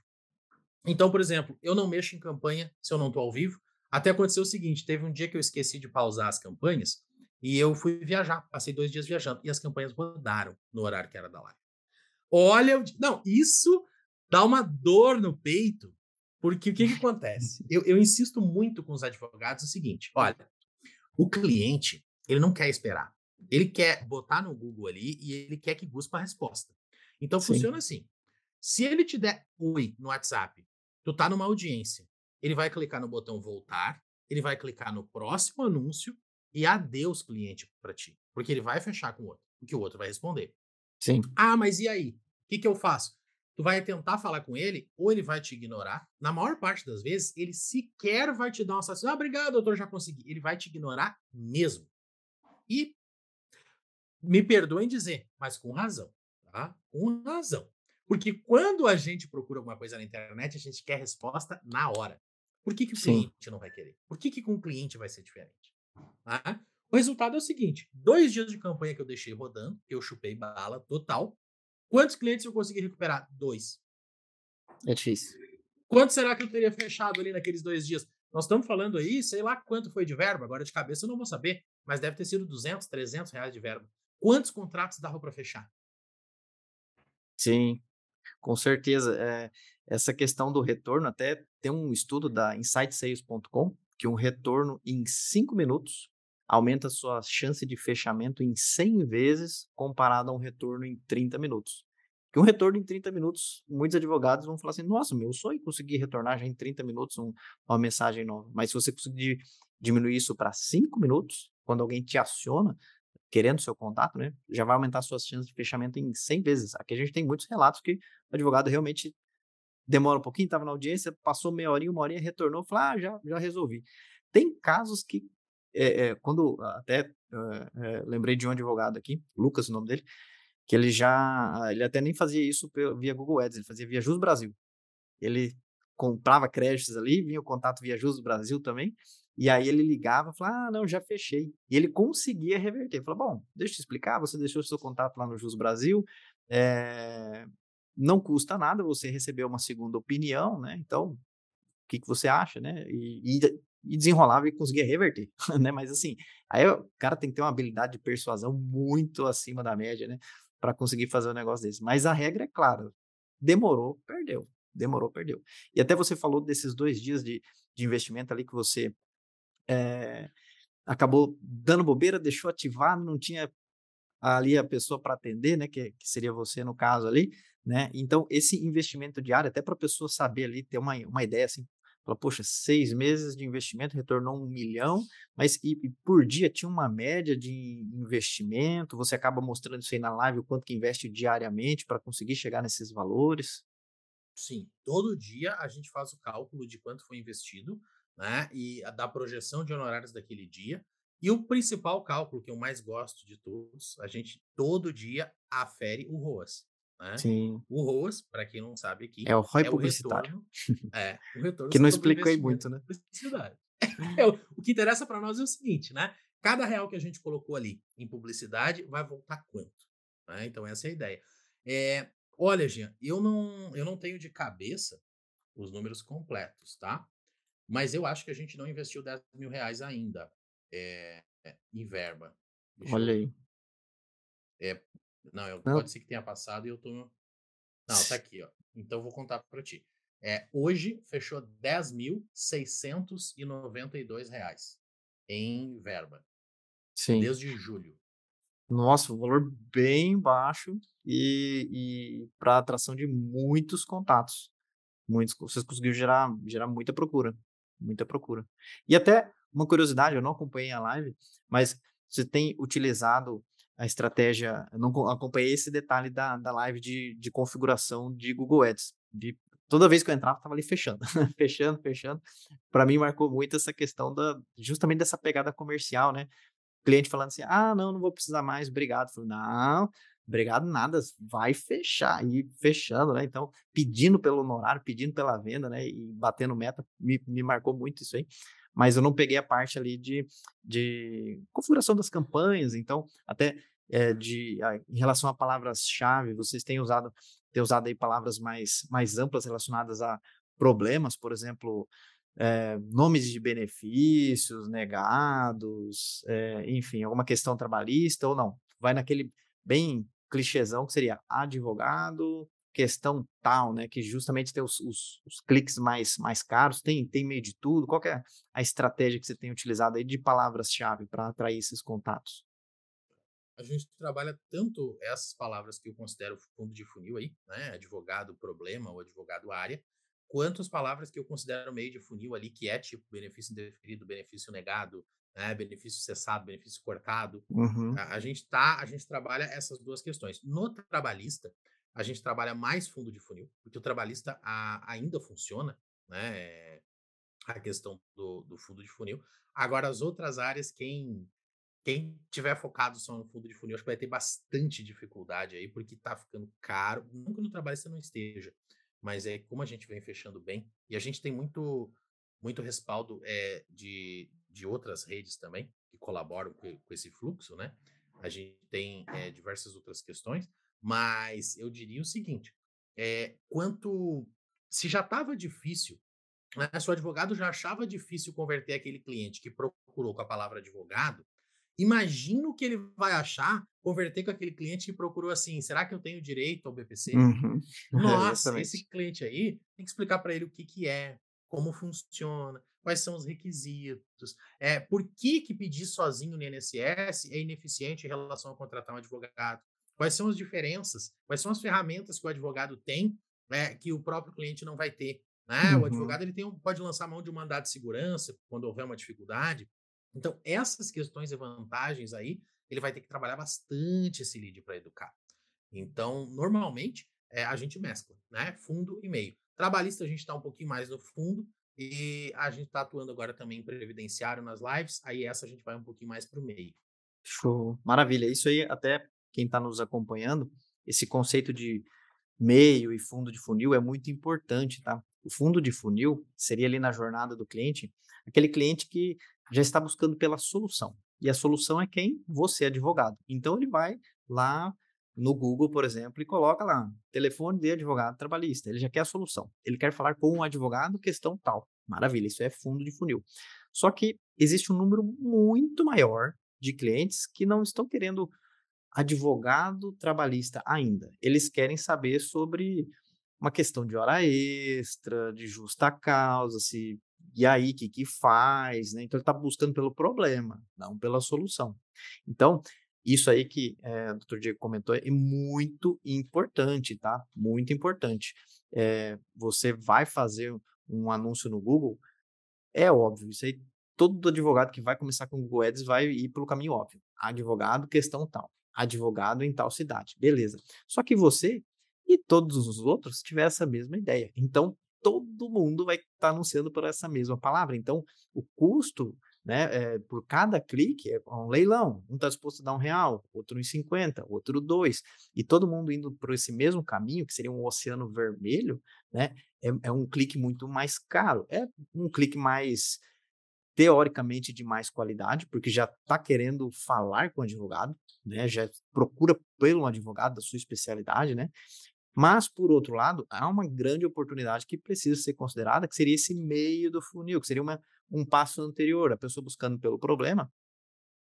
Então, por exemplo, eu não mexo em campanha se eu não estou ao vivo. Até aconteceu o seguinte: teve um dia que eu esqueci de pausar as campanhas e eu fui viajar. Passei dois dias viajando e as campanhas rodaram no horário que era da live. Olha, não, isso dá uma dor no peito, porque o que, que acontece? Eu, eu insisto muito com os advogados o seguinte: olha, o cliente, ele não quer esperar. Ele quer botar no Google ali e ele quer que busque uma resposta. Então Sim. funciona assim. Se ele te der oi no WhatsApp, tu tá numa audiência, ele vai clicar no botão voltar, ele vai clicar no próximo anúncio e adeus cliente para ti, porque ele vai fechar com o outro, porque o outro vai responder. Sim. Ah, mas e aí? O que, que eu faço? Tu vai tentar falar com ele, ou ele vai te ignorar. Na maior parte das vezes, ele sequer vai te dar uma satisfação. Ah, obrigado, doutor, já consegui. Ele vai te ignorar mesmo. E me perdoem dizer, mas com razão, tá? Com razão. Porque quando a gente procura alguma coisa na internet, a gente quer resposta na hora. Por que, que o Sim. cliente não vai querer? Por que, que com o cliente vai ser diferente? Tá? O resultado é o seguinte: dois dias de campanha que eu deixei rodando, eu chupei bala total, Quantos clientes eu consegui recuperar? Dois. É difícil. Quanto será que eu teria fechado ali naqueles dois dias? Nós estamos falando aí, sei lá quanto foi de verba, agora de cabeça eu não vou saber, mas deve ter sido 200, 300 reais de verba. Quantos contratos dava para fechar? Sim, com certeza. É, essa questão do retorno, até tem um estudo da insightsales.com que um retorno em cinco minutos aumenta sua chance de fechamento em 100 vezes comparado a um retorno em 30 minutos. Que um retorno em 30 minutos, muitos advogados vão falar assim: nossa, meu sonho é conseguir retornar já em 30 minutos um, uma mensagem nova. Mas se você conseguir diminuir isso para 5 minutos, quando alguém te aciona, querendo seu contato, né, já vai aumentar suas chances de fechamento em 100 vezes. Aqui a gente tem muitos relatos que o advogado realmente demora um pouquinho, estava na audiência, passou meia horinha, uma horinha, retornou, falou, ah, já, já resolvi. Tem casos que, é, é, quando até é, lembrei de um advogado aqui, Lucas, o nome dele, que ele já, ele até nem fazia isso via Google Ads, ele fazia via Jus Brasil. Ele comprava créditos ali, vinha o contato via Jus Brasil também, e aí ele ligava e falava, ah, não, já fechei. E ele conseguia reverter. Falou, bom, deixa eu te explicar, você deixou seu contato lá no Jus Brasil, é, não custa nada você receber uma segunda opinião, né? Então, o que, que você acha, né? E, e, e desenrolava e conseguia reverter, né? Mas assim, aí o cara tem que ter uma habilidade de persuasão muito acima da média, né? Para conseguir fazer um negócio desse. Mas a regra é clara: demorou, perdeu. Demorou, perdeu. E até você falou desses dois dias de, de investimento ali que você é, acabou dando bobeira, deixou ativar, não tinha ali a pessoa para atender, né? Que, que seria você no caso ali né? Então, esse investimento diário, até para a pessoa saber ali, ter uma, uma ideia assim, fala, poxa, seis meses de investimento retornou um milhão, mas e, e, por dia tinha uma média de investimento, você acaba mostrando isso aí na live, o quanto que investe diariamente para conseguir chegar nesses valores? Sim, todo dia a gente faz o cálculo de quanto foi investido, né, e a, da projeção de honorários daquele dia, e o principal cálculo que eu mais gosto de todos, a gente todo dia afere o ROAS. Né? Sim. O ROAS, para quem não sabe aqui, é o ROI é publicitário. O retorno, é, o retorno que não explicou aí muito, né? É, o que interessa para nós é o seguinte, né? Cada real que a gente colocou ali em publicidade vai voltar quanto? Né? Então, essa é a ideia. É, olha, Jean, eu não, eu não tenho de cabeça os números completos, tá? Mas eu acho que a gente não investiu 10 mil reais ainda é, em verba. Deixa olha aí. É, não, eu, não, pode ser que tenha passado e eu tô. Não, tá aqui, ó. Então eu vou contar para ti. É, hoje fechou R$ 10.692 em verba. Sim. Desde julho. Nossa, um valor bem baixo e, e para atração de muitos contatos. Muitos, vocês conseguiram gerar, gerar muita procura. Muita procura. E até uma curiosidade, eu não acompanhei a live, mas você tem utilizado a estratégia, eu não acompanhei esse detalhe da, da live de, de configuração de Google Ads. De, toda vez que eu entrava, estava ali fechando, fechando, fechando. Para mim, marcou muito essa questão da, justamente dessa pegada comercial, né? cliente falando assim: ah, não, não vou precisar mais, obrigado. Falei, não, obrigado nada, vai fechar. E fechando, né? Então, pedindo pelo honorário, pedindo pela venda, né? E batendo meta, me, me marcou muito isso aí mas eu não peguei a parte ali de, de configuração das campanhas, então até é, de, em relação a palavras-chave, vocês têm usado, têm usado aí palavras mais, mais amplas relacionadas a problemas, por exemplo, é, nomes de benefícios negados, é, enfim, alguma questão trabalhista ou não. Vai naquele bem clichêzão que seria advogado, questão tal, né? Que justamente tem os, os, os, cliques mais, mais caros, tem, tem meio de tudo. Qual é a estratégia que você tem utilizado aí de palavras-chave para atrair esses contatos? A gente trabalha tanto essas palavras que eu considero fundo de funil aí, né? Advogado problema ou advogado área, quanto as palavras que eu considero meio de funil ali, que é tipo benefício indeferido, benefício negado, né? benefício cessado, benefício cortado. Uhum. A, a, gente tá, a gente trabalha essas duas questões. No trabalhista, a gente trabalha mais fundo de funil, porque o trabalhista a, ainda funciona, né? A questão do, do, fundo de funil. Agora, as outras áreas, quem quem tiver focado só no fundo de funil, acho que vai ter bastante dificuldade aí, porque tá ficando caro. Que no trabalhista não esteja, mas é como a gente vem fechando bem, e a gente tem muito, muito respaldo é, de, de outras redes também, que colaboram com, com esse fluxo, né? A gente tem é, diversas outras questões, mas eu diria o seguinte: é, quanto se já estava difícil, né, se o advogado já achava difícil converter aquele cliente que procurou com a palavra advogado, imagina o que ele vai achar converter com aquele cliente que procurou assim: será que eu tenho direito ao BPC? Uhum. Nossa, esse cliente aí tem que explicar para ele o que, que é, como funciona. quais são os requisitos, é, por que, que pedir sozinho no INSS é ineficiente em relação a contratar um advogado, quais são as diferenças, quais são as ferramentas que o advogado tem é, que o próprio cliente não vai ter. Né? Uhum. O advogado ele tem, pode lançar mão de um mandado de segurança quando houver uma dificuldade. Então, essas questões e vantagens aí, ele vai ter que trabalhar bastante esse lead para educar. Então, normalmente, é, a gente mescla, né? Fundo e meio. Trabalhista, a gente está um pouquinho mais no fundo, e a gente está atuando agora também em previdenciário nas lives, aí essa a gente vai um pouquinho mais para o meio. Show. Maravilha. Isso aí, até quem está nos acompanhando, esse conceito de meio e fundo de funil é muito importante, tá? O fundo de funil seria ali na jornada do cliente, aquele cliente que já está buscando pela solução. E a solução é quem? Você, advogado. Então ele vai lá no Google, por exemplo, e coloca lá telefone de advogado trabalhista. Ele já quer a solução. Ele quer falar com um advogado, questão tal. Maravilha, isso é fundo de funil. Só que existe um número muito maior de clientes que não estão querendo advogado trabalhista ainda. Eles querem saber sobre uma questão de hora extra, de justa causa, se e aí o que, que faz, né? Então ele está buscando pelo problema, não pela solução. Então isso aí que é, o Dr. Diego comentou é muito importante, tá? Muito importante. É, você vai fazer um anúncio no Google, é óbvio, isso aí todo advogado que vai começar com o Google Ads vai ir pelo caminho óbvio. Advogado, questão tal. Advogado em tal cidade. Beleza. Só que você e todos os outros tiveram essa mesma ideia. Então, todo mundo vai estar tá anunciando por essa mesma palavra. Então, o custo né? É, por cada clique é um leilão. Um está disposto a dar um real, outro em 50, outro dois. E todo mundo indo por esse mesmo caminho, que seria um oceano vermelho, né? É, é um clique muito mais caro. É um clique mais teoricamente de mais qualidade, porque já está querendo falar com o advogado, né? Já procura pelo advogado da sua especialidade, né? Mas, por outro lado, há uma grande oportunidade que precisa ser considerada, que seria esse meio do funil, que seria uma, um passo anterior. A pessoa buscando pelo problema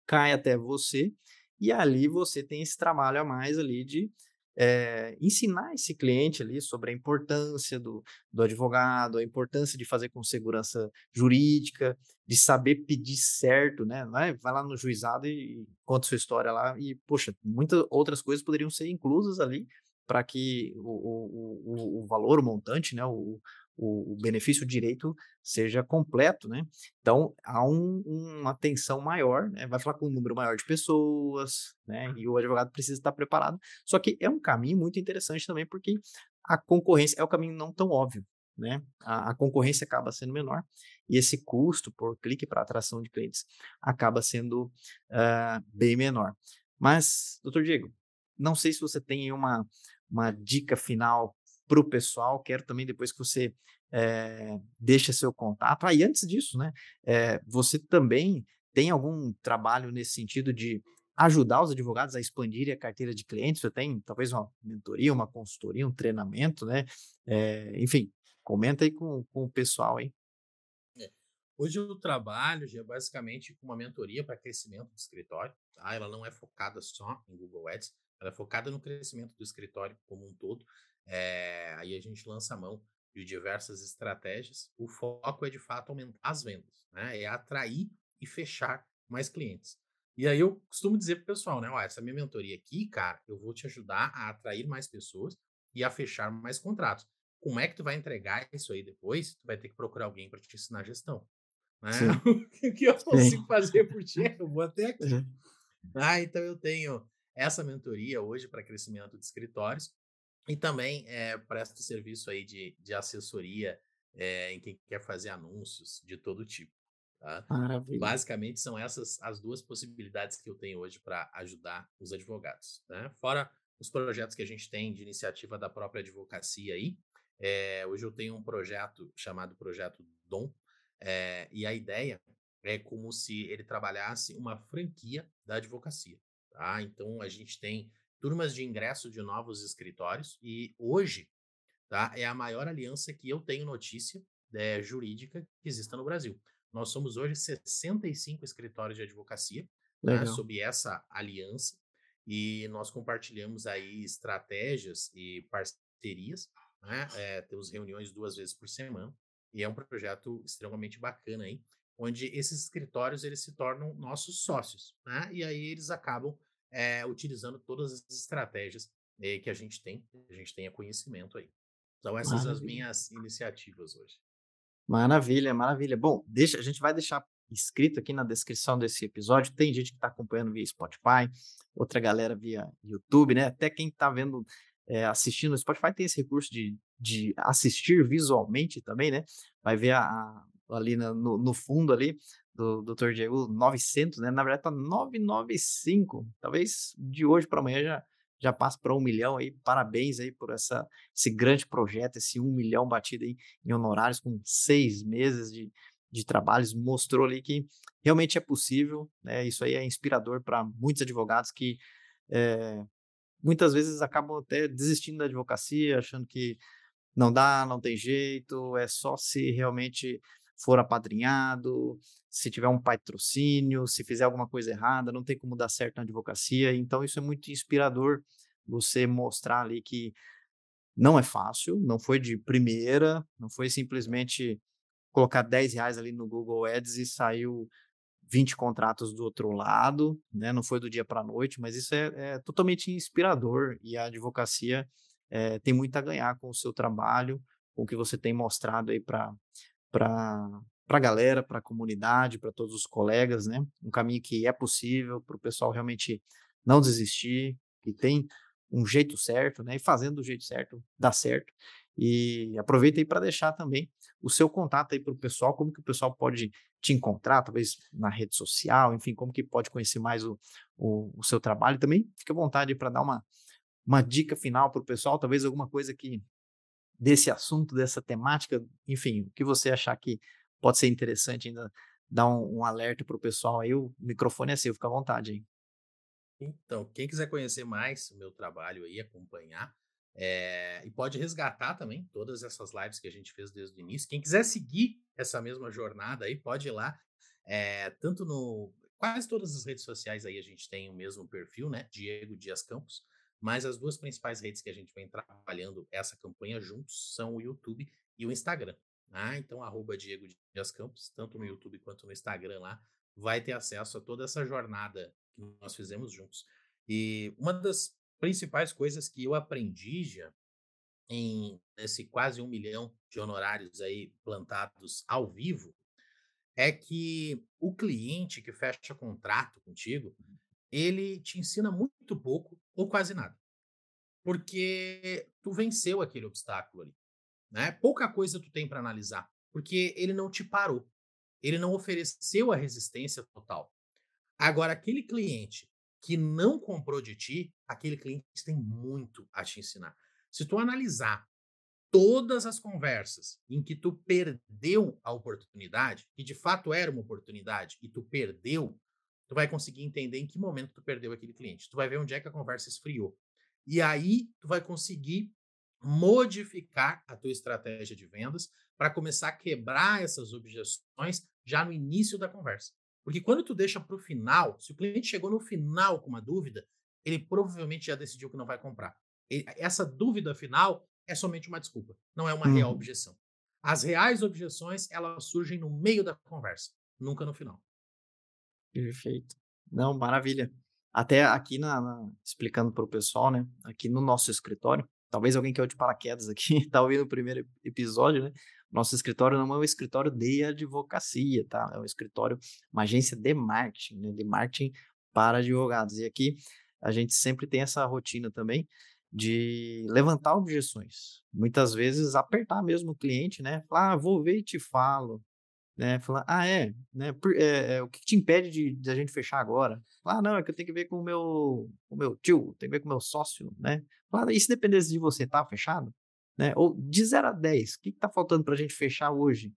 cai até você e ali você tem esse trabalho a mais ali de é, ensinar esse cliente ali sobre a importância do, do advogado, a importância de fazer com segurança jurídica, de saber pedir certo, né? Vai, lá no juizado e conta sua história lá e, poxa, muitas outras coisas poderiam ser inclusas ali para que o, o, o, o, valor, o montante, né, o, o, benefício, o direito seja completo, né? Então, há um, uma atenção maior, né? vai falar com um número maior de pessoas, né? E o advogado precisa estar preparado. Só que é um caminho muito interessante também, porque a concorrência é o caminho não tão óbvio, né? A, a concorrência acaba sendo menor e esse custo por clique para atração de clientes acaba sendo uh, bem menor. Mas, doutor Diego, não sei se você tem uma, uma dica final para o pessoal. Quero também depois que você é, deixe seu contato. Ah, e antes disso, né? É, você também tem algum trabalho nesse sentido de ajudar os advogados a expandirem a carteira de clientes? Você tem talvez uma mentoria, uma consultoria, um treinamento, né? É, enfim, comenta aí com, com o pessoal aí. Hoje eu trabalho já basicamente com uma mentoria para crescimento do escritório. Tá? Ela não é focada só em Google Ads, ela é focada no crescimento do escritório como um todo. É, aí a gente lança a mão de diversas estratégias. O foco é de fato aumentar as vendas, né? É atrair e fechar mais clientes. E aí eu costumo dizer pro pessoal, né? Ó, essa minha mentoria aqui, cara, eu vou te ajudar a atrair mais pessoas e a fechar mais contratos. Como é que tu vai entregar isso aí depois? Tu vai ter que procurar alguém para te ensinar gestão. Né? o que eu consigo Sim. fazer por ti? Eu vou até aqui. Uhum. Ah, então eu tenho essa mentoria hoje para crescimento de escritórios e também é, presta serviço aí de, de assessoria é, em quem quer fazer anúncios de todo tipo. Tá? Basicamente são essas as duas possibilidades que eu tenho hoje para ajudar os advogados. Né? Fora os projetos que a gente tem de iniciativa da própria advocacia aí. É, hoje eu tenho um projeto chamado Projeto Dom, e a ideia é como se ele trabalhasse uma franquia da advocacia. Tá? Então a gente tem turmas de ingresso de novos escritórios e hoje tá, é a maior aliança que eu tenho notícia é, jurídica que exista no Brasil. Nós somos hoje 65 escritórios de advocacia né, sob essa aliança e nós compartilhamos aí estratégias e parcerias. Né? É, temos reuniões duas vezes por semana E é um projeto extremamente bacana aí, onde esses escritórios eles se tornam nossos sócios, né? E aí eles acabam é, utilizando todas as estratégias é, que a gente tem, a gente tenha conhecimento aí. Então essas são as minhas iniciativas hoje. Maravilha, maravilha. Bom, deixa, a gente vai deixar escrito aqui na descrição desse episódio. Tem gente que está acompanhando via Spotify, outra galera via YouTube, né? Até quem está vendo, é, assistindo no Spotify tem esse recurso de, de assistir visualmente também, né? Vai ver a, a ali no, no fundo ali do Dr. Diego 900, né? Na verdade tá 995. Talvez de hoje para amanhã já já passa para um milhão aí. Parabéns aí por essa, esse grande projeto, esse um milhão batido aí em honorários com seis meses de, de trabalhos. Mostrou ali que realmente é possível, né? Isso aí é inspirador para muitos advogados que é, muitas vezes acabam até desistindo da advocacia, achando que não dá, não tem jeito, é só se realmente for apadrinhado, se tiver um patrocínio, se fizer alguma coisa errada, não tem como dar certo na advocacia. Então, isso é muito inspirador você mostrar ali que não é fácil, não foi de primeira, não foi simplesmente colocar 10 reais ali no Google Ads e saiu 20 contratos do outro lado, né? Não foi do dia para a noite, mas isso é, é, totalmente inspirador e a advocacia é, tem muito a ganhar com o seu trabalho, com o que você tem mostrado aí para para a galera, para a comunidade, para todos os colegas, né? Um caminho que é possível para o pessoal realmente não desistir, que tem um jeito certo, né? E fazendo do jeito certo, dá certo. E aproveita aí para deixar também o seu contato aí para o pessoal, como que o pessoal pode te encontrar, talvez na rede social, enfim, como que pode conhecer mais o, o, o seu trabalho. Também fica à vontade para dar uma, uma dica final para o pessoal, talvez alguma coisa que desse assunto, dessa temática, enfim, o que você achar que pode ser interessante ainda dar um, um alerta para o pessoal aí, o microfone é seu, fica à vontade aí. Então, quem quiser conhecer mais o meu trabalho aí, acompanhar, é, e pode resgatar também todas essas lives que a gente fez desde o início. Quem quiser seguir essa mesma jornada aí, pode ir lá, é, tanto no. Quase todas as redes sociais aí a gente tem o mesmo perfil, né? Diego Dias Campos. Mas as duas principais redes que a gente vem trabalhando essa campanha juntos são o YouTube e o Instagram. Ah, então, arroba Diego Dias Campos, tanto no YouTube quanto no Instagram lá, vai ter acesso a toda essa jornada que nós fizemos juntos. E uma das principais coisas que eu aprendi já em esse quase um milhão de honorários aí plantados ao vivo é que o cliente que fecha contrato contigo, ele te ensina muito pouco ou quase nada. Porque tu venceu aquele obstáculo ali, né? Pouca coisa tu tem para analisar, porque ele não te parou. Ele não ofereceu a resistência total. Agora aquele cliente que não comprou de ti, aquele cliente tem muito a te ensinar. Se tu analisar todas as conversas em que tu perdeu a oportunidade, que de fato era uma oportunidade e tu perdeu, tu vai conseguir entender em que momento tu perdeu aquele cliente. Tu vai ver onde é que a conversa esfriou. E aí tu vai conseguir modificar a tua estratégia de vendas para começar a quebrar essas objeções já no início da conversa. Porque quando tu deixa para o final, se o cliente chegou no final com uma dúvida, ele provavelmente já decidiu que não vai comprar. essa dúvida final é somente uma desculpa, não é uma uhum. real objeção. As reais objeções, elas surgem no meio da conversa, nunca no final. Perfeito. Não, maravilha. Até aqui, na, na explicando para o pessoal, né? Aqui no nosso escritório, talvez alguém que é de paraquedas aqui, está ouvindo o primeiro episódio, né? Nosso escritório não é um escritório de advocacia, tá? É um escritório, uma agência de marketing, né? De marketing para advogados. E aqui a gente sempre tem essa rotina também de levantar objeções. Muitas vezes apertar mesmo o cliente, né? Falar, ah, vou ver e te falo né? Falar, ah, é, né? Por, é, é, o que te impede de, de, a gente fechar agora? Ah, não, é que eu tenho que ver com o meu, o meu tio, tem que ver com o meu sócio, né? Falar, e se dependesse de você, tá fechado? Né? Ou de 0 a 10, o que, que tá faltando para a gente fechar hoje?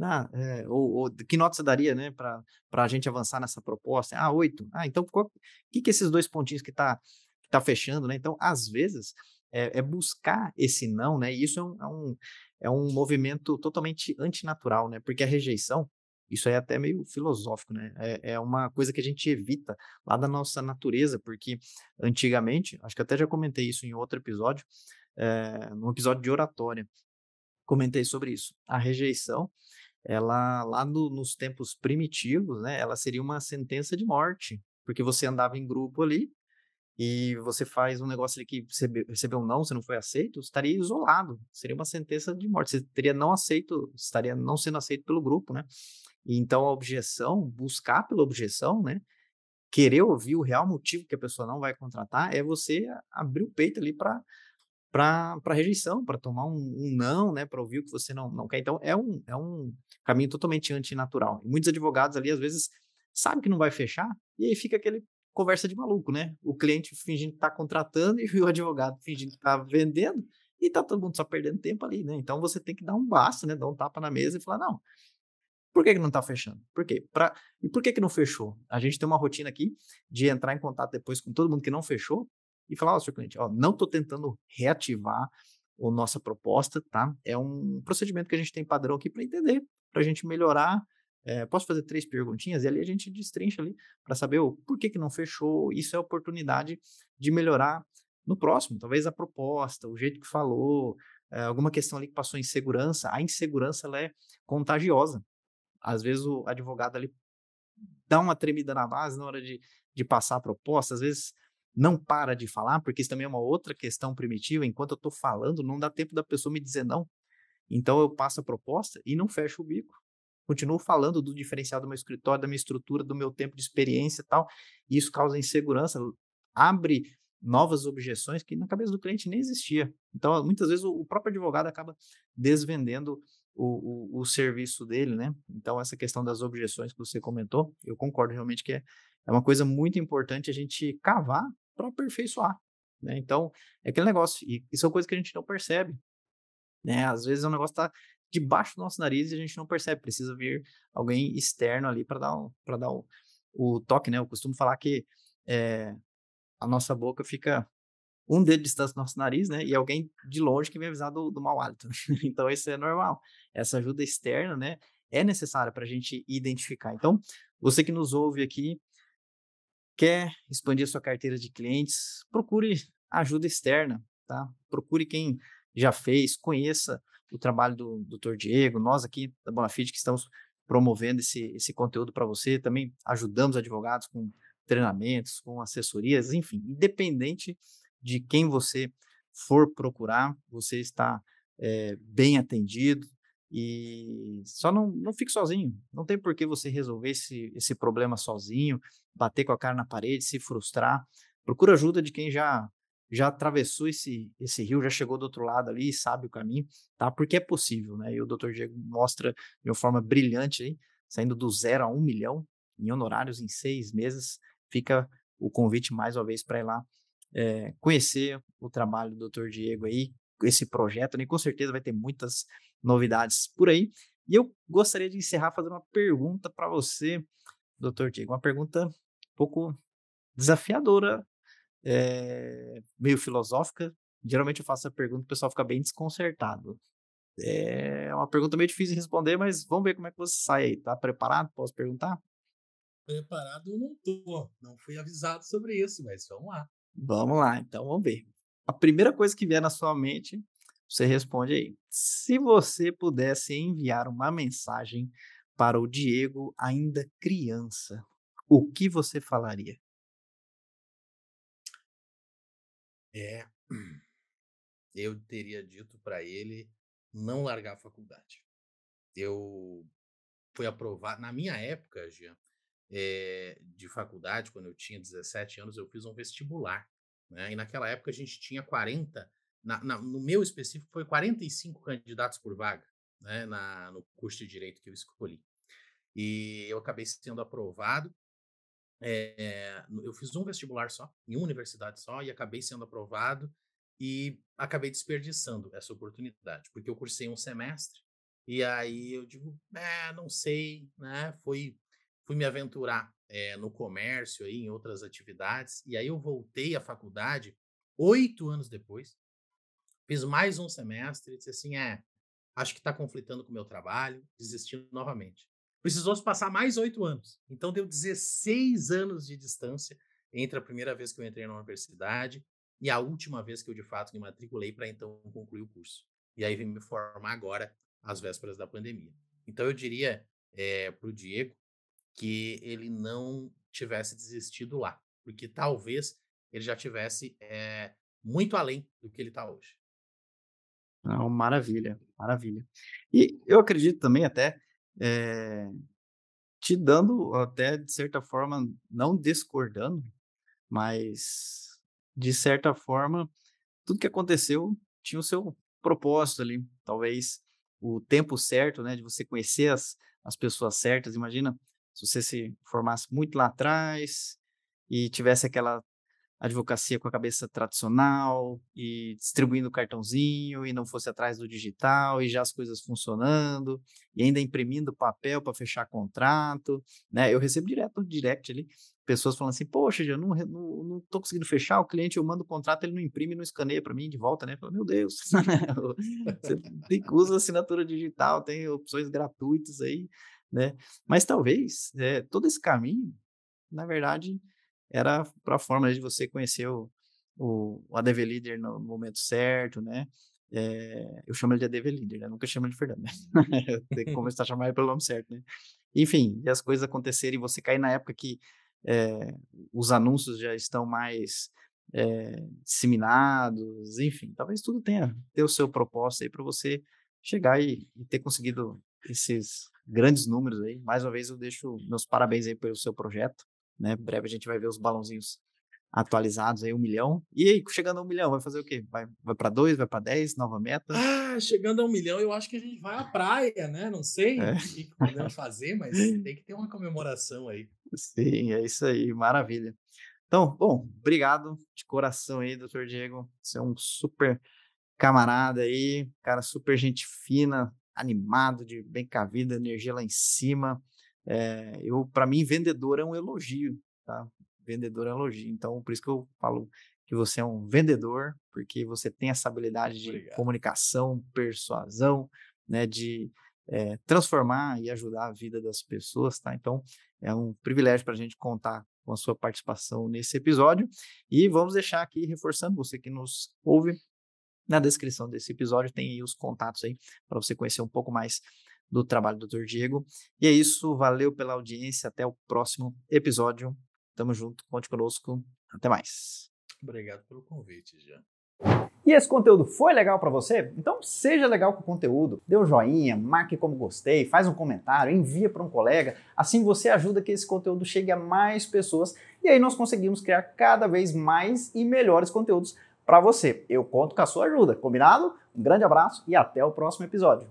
Ah, é, ou, ou, que nota você daria, né, para a gente avançar nessa proposta? Ah, 8. Ah, então, o que, que esses dois pontinhos que tá, que tá fechando, né? Então, às vezes, é, é buscar esse não, né? E isso é um, é um é um movimento totalmente antinatural, né? Porque a rejeição, isso é até meio filosófico, né? É, é uma coisa que a gente evita lá da nossa natureza, porque antigamente, acho que até já comentei isso em outro episódio, é, num episódio de oratória, comentei sobre isso. A rejeição, ela lá no, nos tempos primitivos, né, ela seria uma sentença de morte, porque você andava em grupo ali e você faz um negócio ali que recebeu, um não, você não foi aceito, estaria isolado, seria uma sentença de morte, você teria não aceito, estaria não sendo aceito pelo grupo, né? E então a objeção, buscar pela objeção, né? Querer ouvir o real motivo que a pessoa não vai contratar é você abrir o peito ali para para rejeição, para tomar um, um, não, né, para ouvir o que você não, não quer. Então, é um, é um caminho totalmente antinatural. E muitos advogados ali, às vezes, sabem que não vai fechar, e aí fica aquele conversa de maluco, né? O cliente fingindo que está contratando e o advogado fingindo que está vendendo, e tá todo mundo só perdendo tempo ali, né? Então, você tem que dar um basta, né, dar um tapa na mesa e falar, não, por que, que não está fechando? Por quê? Pra... E por que, que não fechou? A gente tem uma rotina aqui de entrar em contato depois com todo mundo que não fechou e falar, ó, oh, seu cliente, ó, não estou tentando reativar a nossa proposta, tá? É um procedimento que a gente tem padrão aqui para entender, para a gente melhorar. É, posso fazer três perguntinhas e ali a gente destrincha ali para saber o por que, que não fechou. Isso é oportunidade de melhorar no próximo. Talvez a proposta, o jeito que falou, é, alguma questão ali que passou insegurança. A insegurança ela é contagiosa. Às vezes o advogado ali dá uma tremida na base na hora de, de passar a proposta. Às vezes não para de falar, porque isso também é uma outra questão primitiva. Enquanto eu estou falando, não dá tempo da pessoa me dizer não. Então eu passo a proposta e não fecho o bico. Continuo falando do diferencial do meu escritório, da minha estrutura, do meu tempo de experiência e tal. E isso causa insegurança, abre novas objeções que na cabeça do cliente nem existia. Então, muitas vezes o próprio advogado acaba desvendendo o, o, o serviço dele, né? Então, essa questão das objeções que você comentou, eu concordo realmente que é, é uma coisa muito importante a gente cavar para aperfeiçoar. Né? Então, é aquele negócio, e isso é coisa que a gente não percebe. Né? Às vezes o negócio está debaixo do nosso nariz e a gente não percebe, precisa vir alguém externo ali para dar, um, dar um, o toque. Né? Eu costumo falar que é, a nossa boca fica um dedo de distância do nosso nariz, né? E alguém de longe que vem avisar do, do mau hálito. então, isso é normal. Essa ajuda externa, né? É necessária para a gente identificar. Então, você que nos ouve aqui, Quer expandir sua carteira de clientes? Procure ajuda externa, tá? Procure quem já fez, conheça o trabalho do Dr. Diego, nós aqui da Bonafide que estamos promovendo esse, esse conteúdo para você, também ajudamos advogados com treinamentos, com assessorias, enfim, independente de quem você for procurar, você está é, bem atendido, e só não, não fique sozinho. Não tem por que você resolver esse, esse problema sozinho, bater com a cara na parede, se frustrar. Procura ajuda de quem já já atravessou esse, esse rio, já chegou do outro lado ali sabe o caminho, tá? Porque é possível, né? E o Dr. Diego mostra de uma forma brilhante aí, saindo do zero a um milhão em honorários em seis meses. Fica o convite mais uma vez para ir lá é, conhecer o trabalho do Dr. Diego aí, esse projeto, né? E com certeza vai ter muitas novidades por aí. E eu gostaria de encerrar fazendo uma pergunta para você, doutor Diego, uma pergunta um pouco desafiadora, é, meio filosófica. Geralmente eu faço essa pergunta e o pessoal fica bem desconcertado. É uma pergunta meio difícil de responder, mas vamos ver como é que você sai aí. Tá preparado? Posso perguntar? Preparado eu não tô. Não fui avisado sobre isso, mas vamos lá. Vamos lá, então vamos ver. A primeira coisa que vier na sua mente você responde aí. Se você pudesse enviar uma mensagem para o Diego ainda criança, o que você falaria? É, eu teria dito para ele não largar a faculdade. Eu fui aprovado, na minha época, Jean, é, de faculdade, quando eu tinha 17 anos, eu fiz um vestibular. Né? E naquela época a gente tinha 40 na, na, no meu específico, foi 45 candidatos por vaga né, na, no curso de Direito que eu escolhi. E eu acabei sendo aprovado. É, eu fiz um vestibular só, em uma universidade só, e acabei sendo aprovado e acabei desperdiçando essa oportunidade, porque eu cursei um semestre e aí eu digo, é, não sei, né? Fui, fui me aventurar é, no comércio aí, em outras atividades, e aí eu voltei à faculdade oito anos depois, Fiz mais um semestre e disse assim: é, acho que está conflitando com o meu trabalho, desistindo novamente. Precisou se passar mais oito anos. Então deu 16 anos de distância entre a primeira vez que eu entrei na universidade e a última vez que eu de fato me matriculei para então concluir o curso. e aí vim me formar agora, às vésperas da pandemia. Então eu diria é, para o Diego que ele não tivesse desistido lá, porque talvez ele já tivesse é, muito além do que ele está hoje. Não, maravilha, maravilha. E eu acredito também até é, te dando até de certa forma não discordando, mas de certa forma tudo que aconteceu tinha o seu propósito ali, talvez o tempo certo, né, de você conhecer as, as pessoas certas. Imagina se você se formasse muito lá atrás e tivesse aquela advocacia com a cabeça tradicional e distribuindo cartãozinho e não fosse atrás do digital e já as coisas funcionando e ainda imprimindo papel para fechar contrato, né? Eu recebo direto direct ali pessoas falando assim, poxa, eu não, não, não tô conseguindo fechar, o cliente eu mando o contrato, ele não imprime, não escaneia para mim de volta, né? Falo, meu Deus, você tem que usar assinatura digital, tem opções gratuitas aí, né? Mas talvez é, todo esse caminho, na verdade, era para a forma de você conhecer o, o, o ADV Leader no, momento certo, né? É, eu chamo ele de ADV Leader, né? nunca chamo ele de Fernando, né? Tem que começar a chamar ele pelo nome certo, né? Enfim, e as coisas acontecerem você cair na época que é, os anúncios já estão mais é, disseminados, enfim, talvez tudo tenha ter o seu propósito aí para você chegar e, e, ter conseguido esses grandes números aí. Mais uma vez eu deixo meus parabéns aí pelo seu projeto né? Breve a gente vai ver os balãozinhos atualizados aí, um milhão. E aí, chegando a um milhão, vai fazer o quê? Vai, vai para dois, vai para dez, nova meta? Ah, chegando a um milhão, eu acho que a gente vai à praia, né? Não sei é. o que podemos fazer, mas tem que ter uma comemoração aí. Sim, é isso aí, maravilha. Então, bom, obrigado de coração aí, doutor Diego. Você é um super camarada aí, cara super gente fina, animado, de bem com a vida, energia lá em cima. É, eu, para mim, vendedor é um elogio, tá? Vendedor é um elogio. Então, por isso que eu falo que você é um vendedor, porque você tem essa habilidade de Obrigado. comunicação, persuasão, né, de é, transformar e ajudar a vida das pessoas, tá? Então, é um privilégio para a gente contar com a sua participação nesse episódio. E vamos deixar aqui, reforçando, você que nos ouve, na descrição desse episódio tem aí os contatos aí para você conhecer um pouco mais do trabalho do Dr. Diego. E é isso, valeu pela audiência, até o próximo episódio. Tamo junto, conte conosco, até mais. Obrigado pelo convite, Jean. E esse conteúdo foi legal para você? Então seja legal com o conteúdo, dê um joinha, marque como gostei, faz um comentário, envia para um colega, assim você ajuda que esse conteúdo chegue a mais pessoas e aí nós conseguimos criar cada vez mais e melhores conteúdos para você. Eu conto com a sua ajuda, combinado? Um grande abraço e até o próximo episódio.